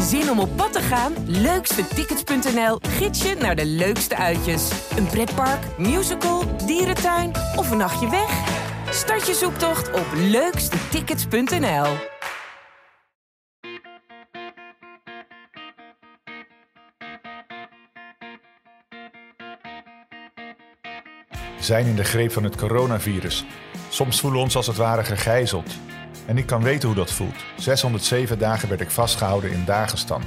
Zin om op pad te gaan? Leukstetickets.nl gids je naar de leukste uitjes. Een pretpark, musical, dierentuin of een nachtje weg? Start je zoektocht op leukstetickets.nl. We zijn in de greep van het coronavirus. Soms voelen we ons als het ware gegijzeld. En ik kan weten hoe dat voelt. 607 dagen werd ik vastgehouden in Dagestan.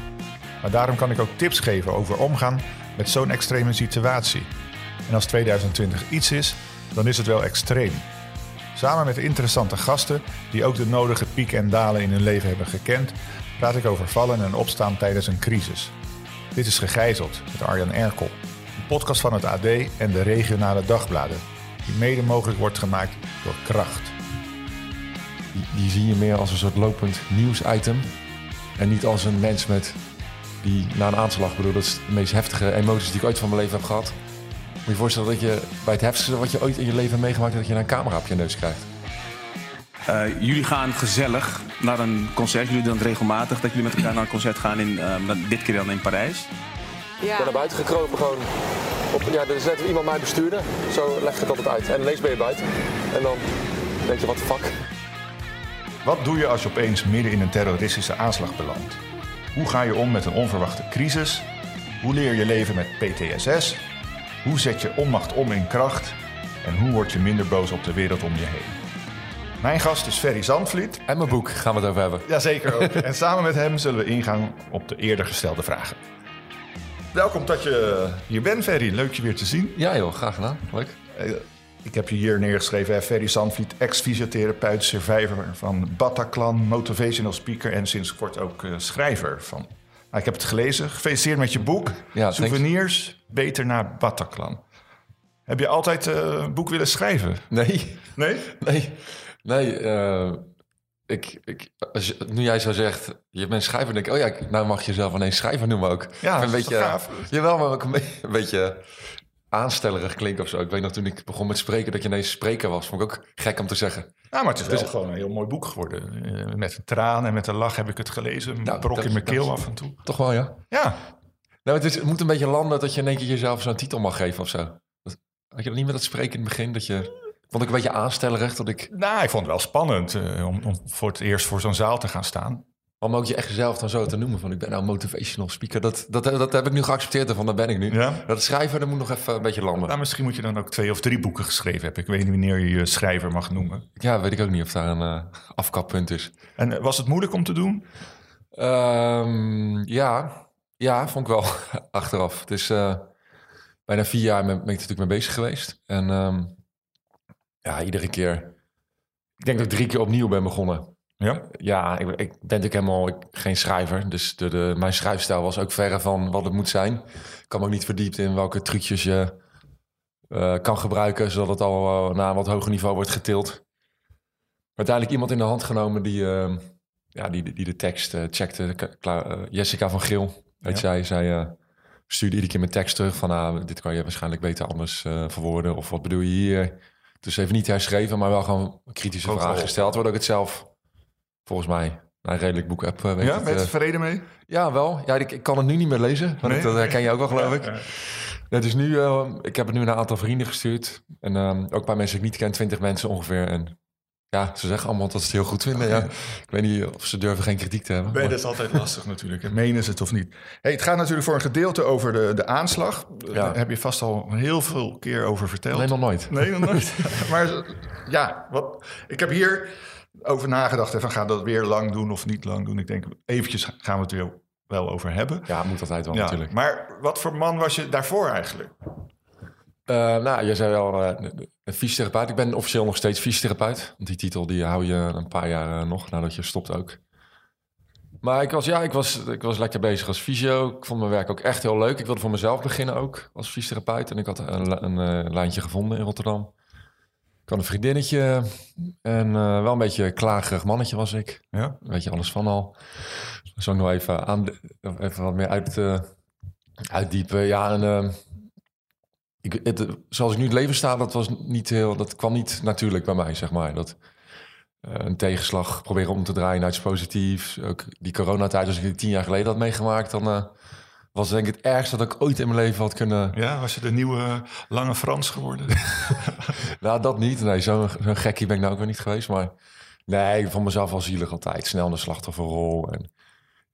Maar daarom kan ik ook tips geven over omgaan met zo'n extreme situatie. En als 2020 iets is, dan is het wel extreem. Samen met interessante gasten die ook de nodige pieken en dalen in hun leven hebben gekend, praat ik over vallen en opstaan tijdens een crisis. Dit is Gegijzeld met Arjan Erkel, een podcast van het AD en de regionale dagbladen, die mede mogelijk wordt gemaakt door Kracht. Die, zie je meer als een soort lopend nieuwsitem. En niet als een mens met die na een aanslag, ik bedoel, dat is de meest heftige emoties die ik ooit van mijn leven heb gehad. Moet je je voorstellen dat je bij het heftigste wat je ooit in je leven hebt meegemaakt, dat je een camera op je neus krijgt. Uh, jullie gaan gezellig naar een concert. Jullie doen het regelmatig dat jullie met elkaar naar een concert gaan. In, uh, dit keer dan in Parijs. Ja. Ik ben naar buiten gekropen gewoon. Op, ja, er is net iemand mij bestuurde. Zo leg ik het altijd uit. En ineens ben je buiten. En dan denk je, wat de fuck. Wat doe je als je opeens midden in een terroristische aanslag belandt? Hoe ga je om met een onverwachte crisis? Hoe leer je leven met PTSS? Hoe zet je onmacht om in kracht? En hoe word je minder boos op de wereld om je heen? Mijn gast is Ferry Zandvliet. En mijn boek gaan we het over hebben. Jazeker ook. en samen met hem zullen we ingaan op de eerder gestelde vragen. Welkom dat je hier bent, Ferry. Leuk je weer te zien. Ja joh, graag gedaan. Leuk. Ik heb je hier neergeschreven, Ferry Zandvliet, ex-fysiotherapeut, survivor van Bataclan, motivational speaker en sinds kort ook uh, schrijver van. Nou, ik heb het gelezen. Gefeliciteerd met je boek. Ja, Souvenirs, thanks. beter naar Bataclan. Heb je altijd uh, een boek willen schrijven? Nee. Nee? Nee. Nee, uh, ik, ik, als je, nu jij zo zegt, je bent schrijver, denk ik, oh ja, nou mag je jezelf ineens schrijver noemen ook. Ja, een beetje, gaaf. Jawel, maar ook een, een beetje aanstellerig klinkt of zo. Ik weet nog toen ik begon met spreken dat je ineens spreker was. Vond ik ook gek om te zeggen. Ja, maar het is wel dus, gewoon een heel mooi boek geworden. Uh, met een traan en met een lach heb ik het gelezen. Nou, brok in mijn keel af en toe. Toch wel, ja? Ja. Nou, het, is, het moet een beetje landen dat je in één keer jezelf zo'n titel mag geven of zo. Dat, had je dat niet met dat spreken in het begin? Dat je... Vond ik een beetje aanstellerig dat ik... Nou, ik vond het wel spannend uh, om, om voor het eerst voor zo'n zaal te gaan staan. Om ook je echt zelf dan zo te noemen van ik ben nou motivational speaker. Dat, dat, dat heb ik nu geaccepteerd ervan, dat ben ik nu. Ja? Dat schrijven, dat moet nog even een beetje landen. Nou, misschien moet je dan ook twee of drie boeken geschreven hebben. Ik weet niet wanneer je je schrijver mag noemen. Ja, weet ik ook niet of daar een uh, afkappunt is. En uh, was het moeilijk om te doen? Um, ja. ja, vond ik wel achteraf. Het is uh, bijna vier jaar ben, ben ik natuurlijk mee bezig geweest. En um, ja, iedere keer... Ik denk dat ik drie keer opnieuw ben begonnen. Ja? Ja, ik, ik ben natuurlijk helemaal ik, geen schrijver. Dus de, de, mijn schrijfstijl was ook verre van wat het moet zijn. Ik kan me ook niet verdiept in welke trucjes je uh, kan gebruiken... zodat het al uh, naar een wat hoger niveau wordt getild. Uiteindelijk iemand in de hand genomen die, uh, ja, die, die de tekst checkte. Jessica van Geel, weet ja. zij. Zij stuurde iedere keer mijn tekst terug van... Ah, dit kan je waarschijnlijk beter anders verwoorden. Of wat bedoel je hier? Dus even niet herschreven, maar wel gewoon kritische Ook vragen gesteld. Waardoor ik het zelf volgens mij een redelijk boek heb. Weet Ja, het, ben je eh, tevreden mee? ja, wel. Ja, ik, ik kan het nu niet meer lezen. Want Nee? dat herken je ook wel, geloof ik. Ja, ja. Het is nu, eh, ik heb het nu naar een aantal vrienden gestuurd. En ehm, ook paar mensen die ik niet ken, twintig mensen ongeveer. En ja, ze zeggen allemaal dat ze het heel goed vinden. Ja. Ik weet niet of ze durven geen kritiek te hebben. Nee, maar- dat is altijd lastig natuurlijk. En Menen ze het of niet? Hey, het gaat natuurlijk voor een gedeelte over de, de aanslag. Ja. Daar heb je vast al heel veel keer over verteld. Nee, nog nooit. Nee, nog nooit. maar ja, wat, ik heb hier over nagedacht. En van, gaan we dat weer lang doen of niet lang doen? Ik denk, eventjes gaan we het weer wel over hebben. Ja, moet altijd wel Ja, natuurlijk. Maar wat voor man was je daarvoor eigenlijk? Eh, nou, jij zei wel eh, een fysiotherapeut. Ik ben officieel nog steeds fysiotherapeut. Want die titel die hou je een paar jaar eh, nog nadat je stopt ook. Maar ik was, ja, ik, was, ik was lekker bezig als fysio. Ik vond mijn werk ook echt heel leuk. Ik wilde voor mezelf beginnen ook als fysiotherapeut. En ik had een, een eh, lijntje gevonden in Rotterdam. Ik had een vriendinnetje. En eh, wel een beetje klagerig mannetje was ik. Ja? Weet je alles van al. Zo nog even, aan, even wat meer uit, eh, uitdiepen. Ja, en eh, ik, het, zoals ik nu het leven sta, dat, was niet heel, dat kwam niet natuurlijk bij mij, zeg maar. Dat, eh, een tegenslag proberen om te draaien naar iets positiefs. Ook die coronatijd, als ik die tien jaar geleden had meegemaakt... dan was denk ik het ergste dat ik ooit in mijn leven had kunnen... Ja, was je de nieuwe Lange Frans geworden? Nou, dat niet. Nee, zo'n zo'n gekkie ben ik nou ook weer niet geweest. Maar nee, vond mezelf wel zielig altijd. Snel de slachtofferrol. En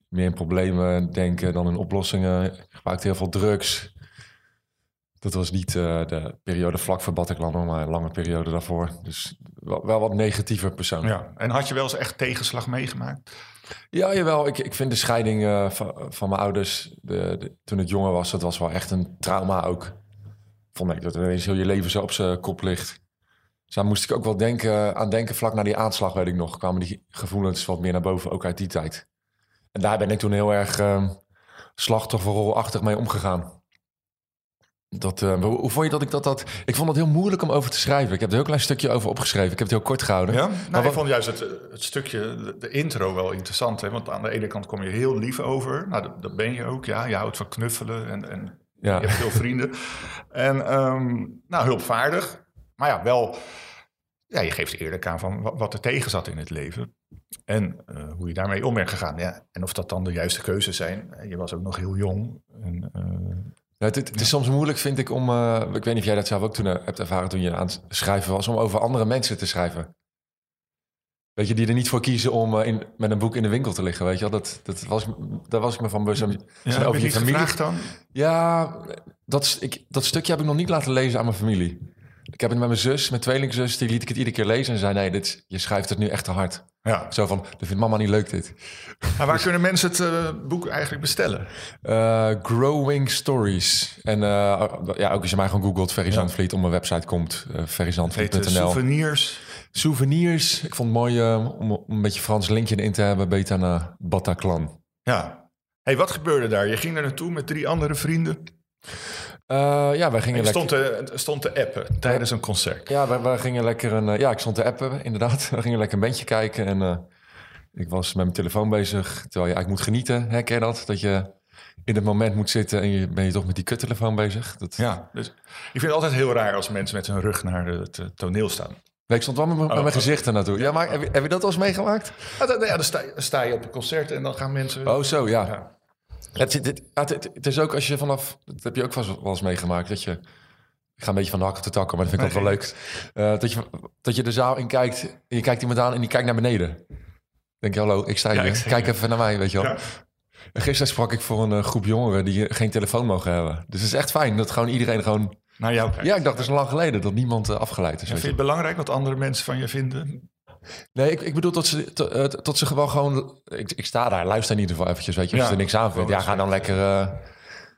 meer in problemen denken dan in oplossingen. Ik gebruikte heel veel drugs. Dat was niet eh, de periode vlak voor Bataclan, maar een lange periode daarvoor. Dus wel, wel wat negatiever persoon. ja. En had je wel eens echt tegenslag meegemaakt? Ja, jawel. Ik, ik vind de scheiding eh, van, van mijn ouders de, toen ik jonger was, dat was wel echt een trauma ook. Vond ik dat ineens heel je leven zo op zijn kop ligt. Dus daar moest ik ook wel denken, aan denken vlak na die aanslag, weet ik nog. Kwamen die gevoelens wat meer naar boven, ook uit die tijd. En daar ben ik toen heel erg uh, slachtofferrolachtig mee omgegaan. Dat, eh, hoe, vond je dat ik dat had? Ik vond het heel moeilijk om over te schrijven. Ik heb er heel klein stukje over opgeschreven. Ik heb het heel kort gehouden. Ja? Maar Nou, wat- ik vond juist het, het stukje, de, de intro wel interessant. Hè? Want aan de ene kant kom je heel lief over. Nou, dat, dat ben je ook, ja. Je houdt van knuffelen en, en Ja. je hebt veel vrienden. En ehm, nou, hulpvaardig. Maar ja, wel... Ja, je geeft eerlijk aan van wat, wat er tegen zat in het leven. En eh, hoe je daarmee om bent gegaan. Ja, en of dat dan de juiste keuzes zijn. Je was ook nog heel jong. En, eh, Ja, het, het is soms moeilijk, vind ik, om... eh, ik weet niet of jij dat zelf ook toen eh, hebt ervaren toen je aan het schrijven was... om over andere mensen te schrijven. Weet je, die er niet voor kiezen om eh, in, met een boek in de winkel te liggen, weet je wel. Dat, dat was, daar was ik me van bewust. ja, Zijn over je je familie. gevraagd dan? Ja, dat, ik, dat stukje heb ik nog niet laten lezen aan mijn familie. Ik heb het met mijn zus, mijn tweelingzus, die liet ik het iedere keer lezen... en zei, nee, dit, je schrijft het nu echt te hard. Ja. Zo van, dat vindt mama niet leuk dit. Maar waar kunnen mensen het eh, boek eigenlijk bestellen? Eh, growing Stories. En eh, ja, ook als je mij gewoon googelt, Ferry Zandvliet, op mijn website komt, uh, ferryzandvliet.nl. souvenirs. Souvenirs. Ik vond het mooi om, om een beetje Frans linkje erin te hebben, beter naar Bataclan. Ja. hey, wat gebeurde daar? Je ging er naartoe met drie andere vrienden. Eh, ja, wij En gingen lekker... stond te, stond te appen tijdens een concert. Ja, wij, wij gingen lekker een... eh, ja, ik stond te appen, inderdaad. We gingen lekker een bandje kijken en eh, ik was met mijn telefoon bezig. Terwijl je eigenlijk moet genieten, hè, ken je dat? Dat je in het moment moet zitten en je ben je toch met die kuttelefoon bezig. Dat, Ja, dus ik vind het altijd heel raar als mensen met hun rug naar het toneel staan. Nee, ik stond wel met, mijn- mijn gezicht er naartoe. Ja, maar heb je, heb je dat al eens meegemaakt? Ja, dan, ja, dan, sta, je- dan sta je op een concert en dan gaan mensen... Oh, zo, ja. Ja. Het, het, het, het, het is ook als je vanaf... Dat heb je ook wel eens meegemaakt. Dat je... Ik ga een beetje van de hak op de takken, maar dat vind ik altijd wel leuk. Eh, dat, je, dat je de zaal in kijkt en je kijkt iemand aan en die kijkt naar beneden. Denk je, hallo, ik sta hier. Ja, ik Kijk even naar mij, weet je wel. Ja. En gisteren sprak ik voor een eh, groep jongeren die eh, geen telefoon mogen hebben. Dus het is echt fijn dat gewoon iedereen gewoon... Naar jou kijken. Ja, ik dacht, dat is lang geleden dat niemand afgeleid is. Weet vind je. het belangrijk wat andere mensen van je vinden? Nee, ik, ik bedoel dat ze, tot, eh, ze gewoon gewoon... Ik, ik sta daar, luister in ieder geval eventjes, weet je. Als je er niks aan vindt, ja, ga dan lekker... eh.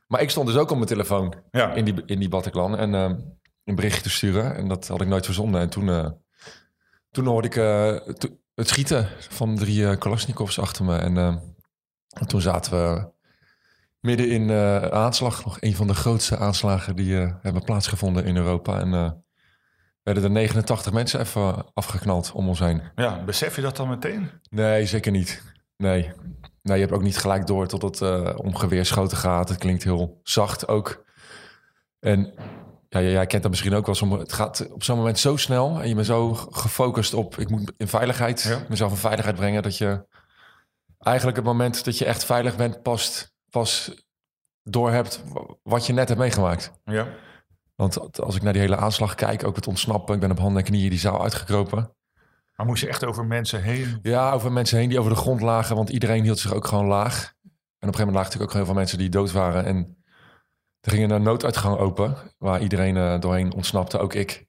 Maar ik stond dus ook op mijn telefoon in, die, in die Bataclan en eh, een berichtje te sturen. En dat had ik nooit verzonden. En toen, toen hoorde ik to- het schieten van drie eh Kalashnikovs achter me. En toen zaten we midden in aanslag. Nog een van de grootste aanslagen die hebben plaatsgevonden in Europa. En werden er 89 mensen even afgeknald om ons heen. Ja, besef je dat dan meteen? Nee, zeker niet. Nee. nee, je hebt ook niet gelijk door tot het eh om geweerschoten gaat. Het klinkt heel zacht ook. En ja, jij- jij kent dat misschien ook wel. Sommige- Het gaat op zo'n moment zo snel en je bent zo gefocust op... ik moet in veiligheid, Ja. mezelf in veiligheid brengen... dat je eigenlijk het moment dat je echt veilig bent... pas, pas doorhebt wat je net hebt meegemaakt. Ja. Want als ik naar die hele aanslag kijk, ook het ontsnappen... ik ben op handen en knieën die zaal uitgekropen... Maar moest je echt over mensen heen? Ja, over mensen heen die over de grond lagen, want iedereen hield zich ook gewoon laag. En op een gegeven moment lagen natuurlijk ook heel veel mensen die dood waren. En er ging een nooduitgang open, waar iedereen eh, doorheen ontsnapte, ook ik.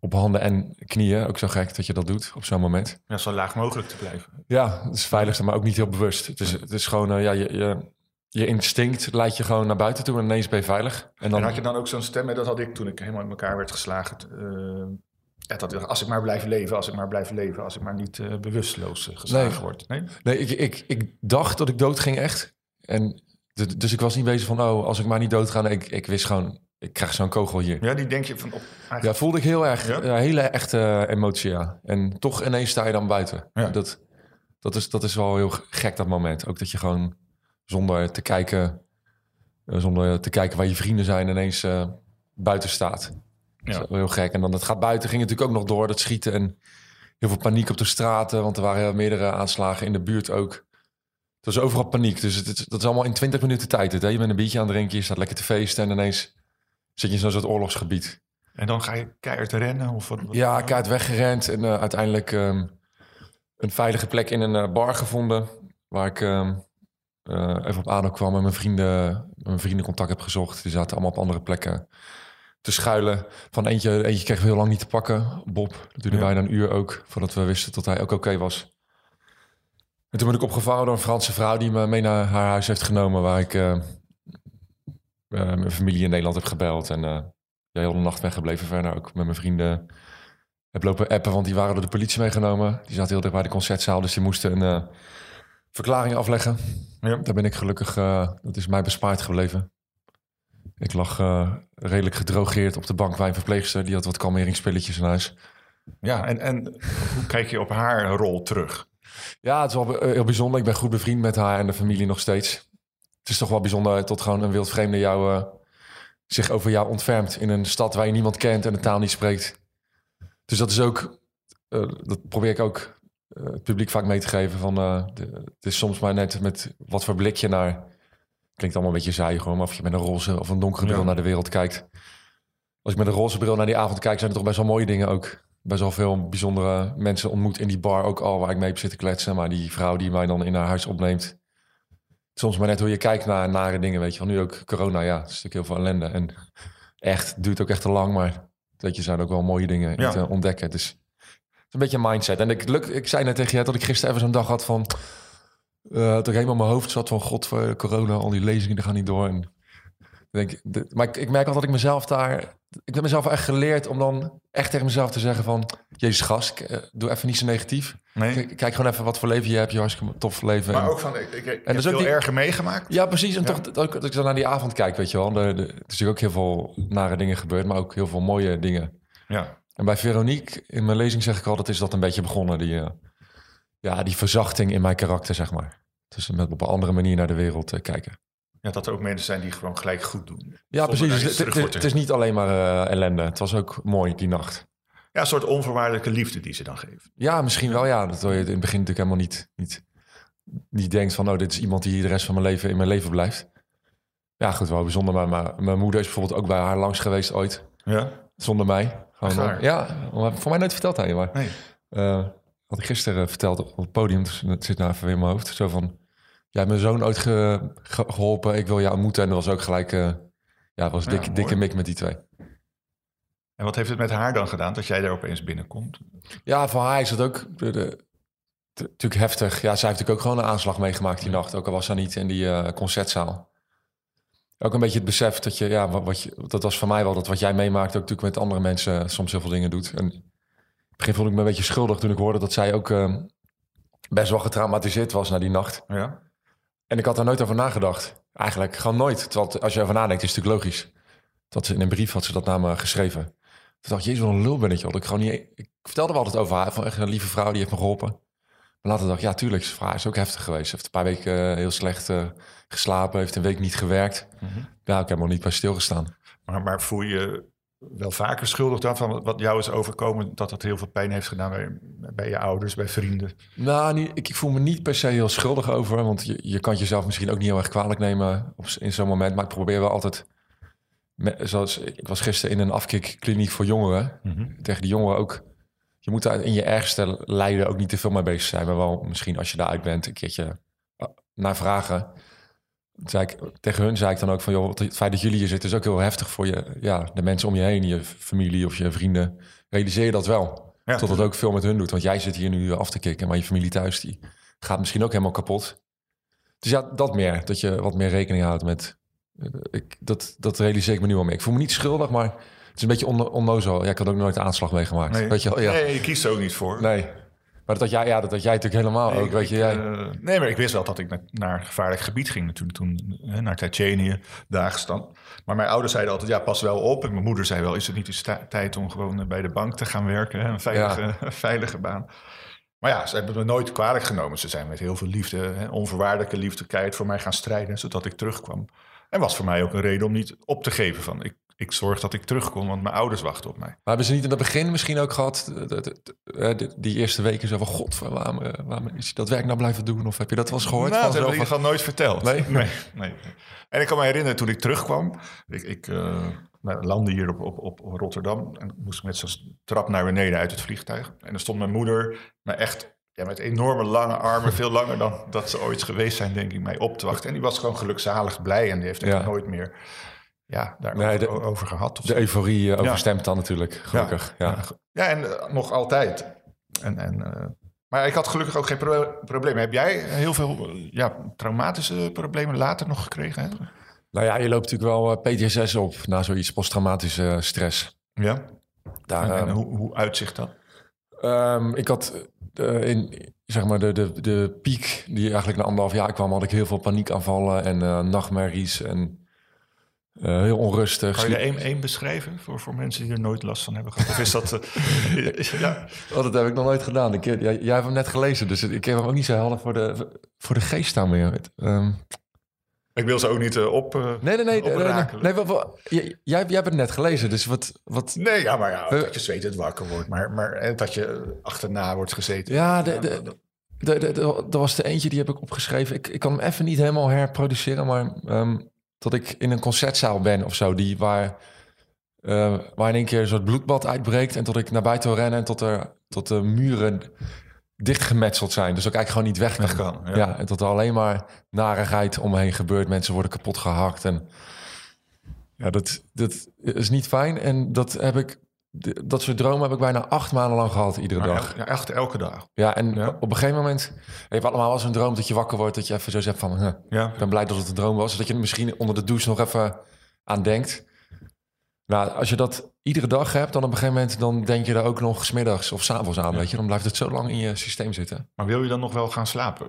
Op handen en knieën, ook zo gek dat je dat doet op zo'n moment. Ja, zo laag mogelijk te blijven. Ja, het is veiligste, maar ook niet heel bewust. Het is, het is gewoon, eh, ja, je, je, je instinct leidt je gewoon naar buiten toe en ineens ben je veilig. En dan, En had je dan ook zo'n stem, en dat had ik toen ik helemaal in elkaar werd geslagen. ja, dat, als ik maar blijf leven, als ik maar blijf leven, als ik maar niet eh, bewusteloos eh, geslagen Nee. word. Nee? Nee, ik, ik, ik dacht dat ik dood ging echt. En dus ik was niet bezig van, oh, als ik maar niet dood ga. Nee, ik, ik wist gewoon, ik krijg zo'n kogel hier. Ja, die denk je van op. eigenlijk- Ja, voelde ik heel erg. Ja? Hele echte emotie, ja. En toch ineens sta je dan buiten. Ja. Dat, dat, is, dat is wel heel gek, dat moment. Ook dat je gewoon zonder te kijken... eh, zonder te kijken waar je vrienden zijn... ineens eh, buiten staat. Ja. Dat is heel gek. En dan het gaat buiten, ging het natuurlijk ook nog door, dat schieten. En heel veel paniek op de straten, want er waren meerdere aanslagen in de buurt ook. Het was overal paniek, dus het, dat is allemaal in 20 minuten tijd. Het, hè? Je bent een biertje aan het drinken, je staat lekker te feesten en ineens zit je in zo'n soort oorlogsgebied. En dan ga je keihard rennen? Of wat, wat- Ja, kaart weggerend en eh, uiteindelijk ehm, een veilige plek in een bar gevonden. Waar ik ehm, eh, even op adem kwam en mijn vrienden, mijn vrienden contact heb gezocht. Die zaten allemaal op andere plekken te schuilen. Van eentje, eentje kregen we heel lang niet te pakken. Bob, dat duurde Ja. bijna een uur ook, voordat we wisten dat hij ook oké was. En toen ben ik opgevangen door een Franse vrouw die me mee naar haar huis heeft genomen. Waar ik eh, eh, mijn familie in Nederland heb gebeld. En de hele nacht weggebleven verder ook met mijn vrienden. Heb lopen appen, want die waren door de politie meegenomen. Die zaten heel dicht bij de concertzaal, dus die moesten een eh, verklaring afleggen. Ja. Daar ben ik gelukkig, eh, dat is mij bespaard gebleven. Ik lag eh, redelijk gedrogeerd op de bank bij een verpleegster. Die had wat kalmeringspilletjes in huis. Ja, en, en hoe kijk je op haar rol terug? Ja, het is wel be- heel bijzonder. Ik ben goed bevriend met haar en de familie nog steeds. Het is toch wel bijzonder tot gewoon een wildvreemde jou, eh, zich over jou ontfermt in een stad waar je niemand kent en de taal niet spreekt. Dus dat is ook, eh, dat probeer ik ook eh, het publiek vaak mee te geven. Van, eh, de- het is soms maar net met wat voor blik je naar, klinkt allemaal een beetje saai gewoon, maar of je met een roze of een donkere bril Ja. naar de wereld kijkt. Als ik met een roze bril naar die avond kijk, zijn er toch best wel mooie dingen ook. Best wel veel bijzondere mensen ontmoet in die bar ook al, waar ik mee heb zitten kletsen. Maar die vrouw die mij dan in haar huis opneemt. Soms maar net hoe je kijkt naar nare dingen, weet je wel. Nu ook corona, ja, het is natuurlijk heel veel ellende. En echt, duurt ook echt te lang, maar weet je, zijn ook wel mooie dingen Ja. te ontdekken. Dus is een beetje een mindset. En ik, luk, ik zei net tegen je dat ik gisteren even zo'n dag had van... eh dat ik helemaal mijn hoofd zat van... God, voor corona, al die lezingen, die gaan niet door. En denk, de- maar ik, ik merk al dat ik mezelf daar... Ik heb mezelf echt geleerd om dan echt tegen mezelf te zeggen van... Jezus gast, eh, doe even niet zo negatief. Nee. Kijk, kijk gewoon even wat voor leven je hebt. Je hartstikke tof leven. Maar En- ook van, ik, ik, ik ook veel die- erger meegemaakt. ja, precies. En toch dat, ook- dat ik dan naar die avond kijk, weet je wel. Er is natuurlijk ook heel veel nare dingen gebeurd, maar ook heel veel mooie dingen. Ja. En bij Veronique, in mijn lezing zeg ik altijd, is dat een beetje begonnen. Die, eh, ja, die verzachting in mijn karakter, zeg maar. Dus met op een andere manier naar de wereld eh, kijken. ja, dat er ook mensen zijn die gewoon gelijk goed doen. Ja, precies. Het, is niet alleen maar eh, ellende. Het was ook mooi, die nacht. Ja, een soort onvoorwaardelijke liefde die ze dan geven. Ja, misschien wel, ja. Dat je in het begin natuurlijk helemaal niet, niet, niet denkt van... oh, dit is iemand die de rest van mijn leven in mijn leven blijft. Ja, goed, wel bijzonder. Maar, maar mijn moeder is bijvoorbeeld ook bij haar langs geweest ooit. Ja? Zonder mij. Gewoon, eh, ja, maar voor mij nooit verteld aan je. Maar Nee. eh, had ik gisteren verteld op het podium. Dus het zit nou even weer in mijn hoofd. Zo van, jij hebt mijn zoon ooit ge- ge- geholpen. Ik wil jou ontmoeten. En dat was ook gelijk... eh, ja, was dik, dikke mik met die twee. En wat heeft het met haar dan gedaan dat jij daar opeens binnenkomt? Ja, voor haar is het ook natuurlijk heftig. Ja, zij heeft natuurlijk ook gewoon een aanslag meegemaakt die nacht. Ook al was ze niet in die eh, concertzaal. Ook een beetje het besef dat je, ja, wat, wat je, dat was voor mij wel dat wat jij meemaakt ook natuurlijk met andere mensen soms heel veel dingen doet. En in het begin voelde ik me een beetje schuldig toen ik hoorde dat zij ook eh, best wel getraumatiseerd was na die nacht. Ja? En ik had daar nooit over nagedacht. Eigenlijk gewoon nooit. Terwijl als je over nadenkt, is het natuurlijk logisch. Dat ze in een brief had ze dat naar me geschreven. Toen dacht ik, jezus, wat een lul ben ik, joh. Ik gewoon niet... Ik vertelde wel altijd over haar. Van echt een lieve vrouw, die heeft me geholpen. Maar later dacht ik, ja, tuurlijk, zijn vrouw is ook heftig geweest. Heeft een paar weken eh, heel slecht eh, geslapen. Heeft een week niet gewerkt. Ja, ik heb nog niet bij stilgestaan. Maar, maar voel je wel vaker schuldig dan van wat jou is overkomen... dat dat heel veel pijn heeft gedaan bij, bij je ouders, bij vrienden? Nou, niet, ik, ik voel me niet per se heel schuldig over. Want je, je kan het jezelf misschien ook niet heel erg kwalijk nemen op, in zo'n moment. Maar ik probeer wel altijd... me- zoals, ik was gisteren in een afkikkliniek voor jongeren. Tegen die jongeren ook... Je moet daar in je ergste lijden ook niet te veel mee bezig zijn. Maar wel misschien als je daaruit bent een keertje eh, naar vragen. Zei ik, tegen hun zei ik dan ook van... joh, het feit dat jullie hier zitten is ook heel heftig voor je, ja, de mensen om je heen. Je familie of je vrienden. Realiseer je dat wel. Ja. Tot het ook veel met hun doet. Want jij zit hier nu af te kicken. Maar je familie thuis die gaat misschien ook helemaal kapot. Dus ja, dat meer. Dat je wat meer rekening houdt met... eh, Ik, dat, dat realiseer ik me nu al meer. Ik voel me niet schuldig, maar is een beetje on, onnozel. Ja, ik had ook nooit een aanslag meegemaakt. Nee, Weet je wel? Ja. nee je kiest er ook niet voor. Nee. Maar dat, had jij, ja, dat had jij natuurlijk helemaal Nee, ook. Weet je, ik, jij, eh, nee, maar ik wist wel dat ik naar, naar gevaarlijk gebied ging natuurlijk toen, eh, naar Tsjetsjenië, Dagestan. Maar mijn ouders zeiden altijd, ja, pas wel op. En mijn moeder zei wel, is het niet eens sta- tijd om gewoon eh, bij de bank te gaan werken? Hè? Een veilige, veilige baan. Maar ja, ze hebben me nooit kwalijk genomen. Ze zijn met heel veel liefde, hè, onvoorwaardelijke liefde, keihard voor mij gaan strijden, zodat ik terugkwam. En was voor mij ook een reden om niet op te geven van, ik, ik zorg dat ik terugkom, want mijn ouders wachten op mij. Maar hebben ze niet in het begin misschien ook gehad, eh, eh, die- eerste weken zo van, god, waarom, waarom is dat werk nou blijven doen? Of heb je dat wel eens gehoord? Nou, dat heb ik van- nooit verteld. Nee? nee, nee. En ik kan me herinneren toen ik terugkwam. Ik, ik eh, nou, landde hier op, op, op Rotterdam. En moest met zo'n trap naar beneden uit het vliegtuig. En er stond mijn moeder me echt ja, met enorme lange armen. veel langer dan dat ze ooit geweest zijn, denk ik, mij op te wachten. En die was gewoon gelukzalig blij. En die heeft echt Ja. nooit meer ja, daar Nee, de- over, over gehad. Of De zo. euforie eh, overstemt dan natuurlijk, gelukkig. Ja. Ja, en eh, nog altijd. En, en, eh, maar ik had gelukkig ook geen pro probleem. Heb jij heel veel ja, traumatische problemen later nog gekregen? Hè? Nou ja, je loopt natuurlijk wel PTSS op na zoiets, posttraumatische stress. Ja. Daar, En, en eh, hoe, hoe uitzicht dat? Ehm, ik had in zeg maar de, de, de piek die eigenlijk na anderhalf jaar kwam, had ik heel veel paniekaanvallen en nachtmerries en eh, heel onrustig. Kan je er één, één beschrijven voor, voor mensen die er nooit last van hebben gehad? Of is dat... eh, ja. Oh, dat heb ik nog nooit gedaan. Ik, jij, jij hebt hem net gelezen, dus ik heb hem ook niet zo helder voor de, voor de geest staan meer. Het, ehm, Ik wil ze ook niet eh, op... eh, nee, nee, nee. nee, nee, oprakelen. nee, wat- wat- jij, jij, hebt het net gelezen, dus wat... wat Nee, ja, maar ja, We- dat je zweet het wakker wordt. Maar, maar eh, dat je achterna wordt gezeten. ja, de, de, de, de, de- er was de eentje, die heb ik opgeschreven. Ik, ik kan hem even niet helemaal herproduceren, maar ehm, dat ik in een concertzaal ben of zo, die waar, eh, waar in één keer een soort bloedbad uitbreekt en tot ik naar buiten wil rennen en tot, er, tot de muren dichtgemetseld zijn. Dus dat ik eigenlijk gewoon niet weg kan. Weg kan, ja. ja. en tot er alleen maar narigheid om me heen gebeurt. Mensen worden kapot gehakt en ja, dat, dat is niet fijn. En dat heb ik, dat soort dromen heb ik bijna acht maanden lang gehad, iedere Maar dag. el- ja, echt elke dag. Ja, en Ja. op een gegeven moment... Hebt allemaal wel eens een droom dat je wakker wordt... dat je even zo zegt van... huh, Ja. ik ben blij dat het een droom was. Dat je er misschien onder de douche nog even aan denkt. Nou, als je dat iedere dag hebt... dan op een gegeven moment... dan denk je er ook nog smiddags of s'avonds aan, weet je. Dan blijft het zo lang in je systeem zitten. Maar wil je dan nog wel gaan slapen?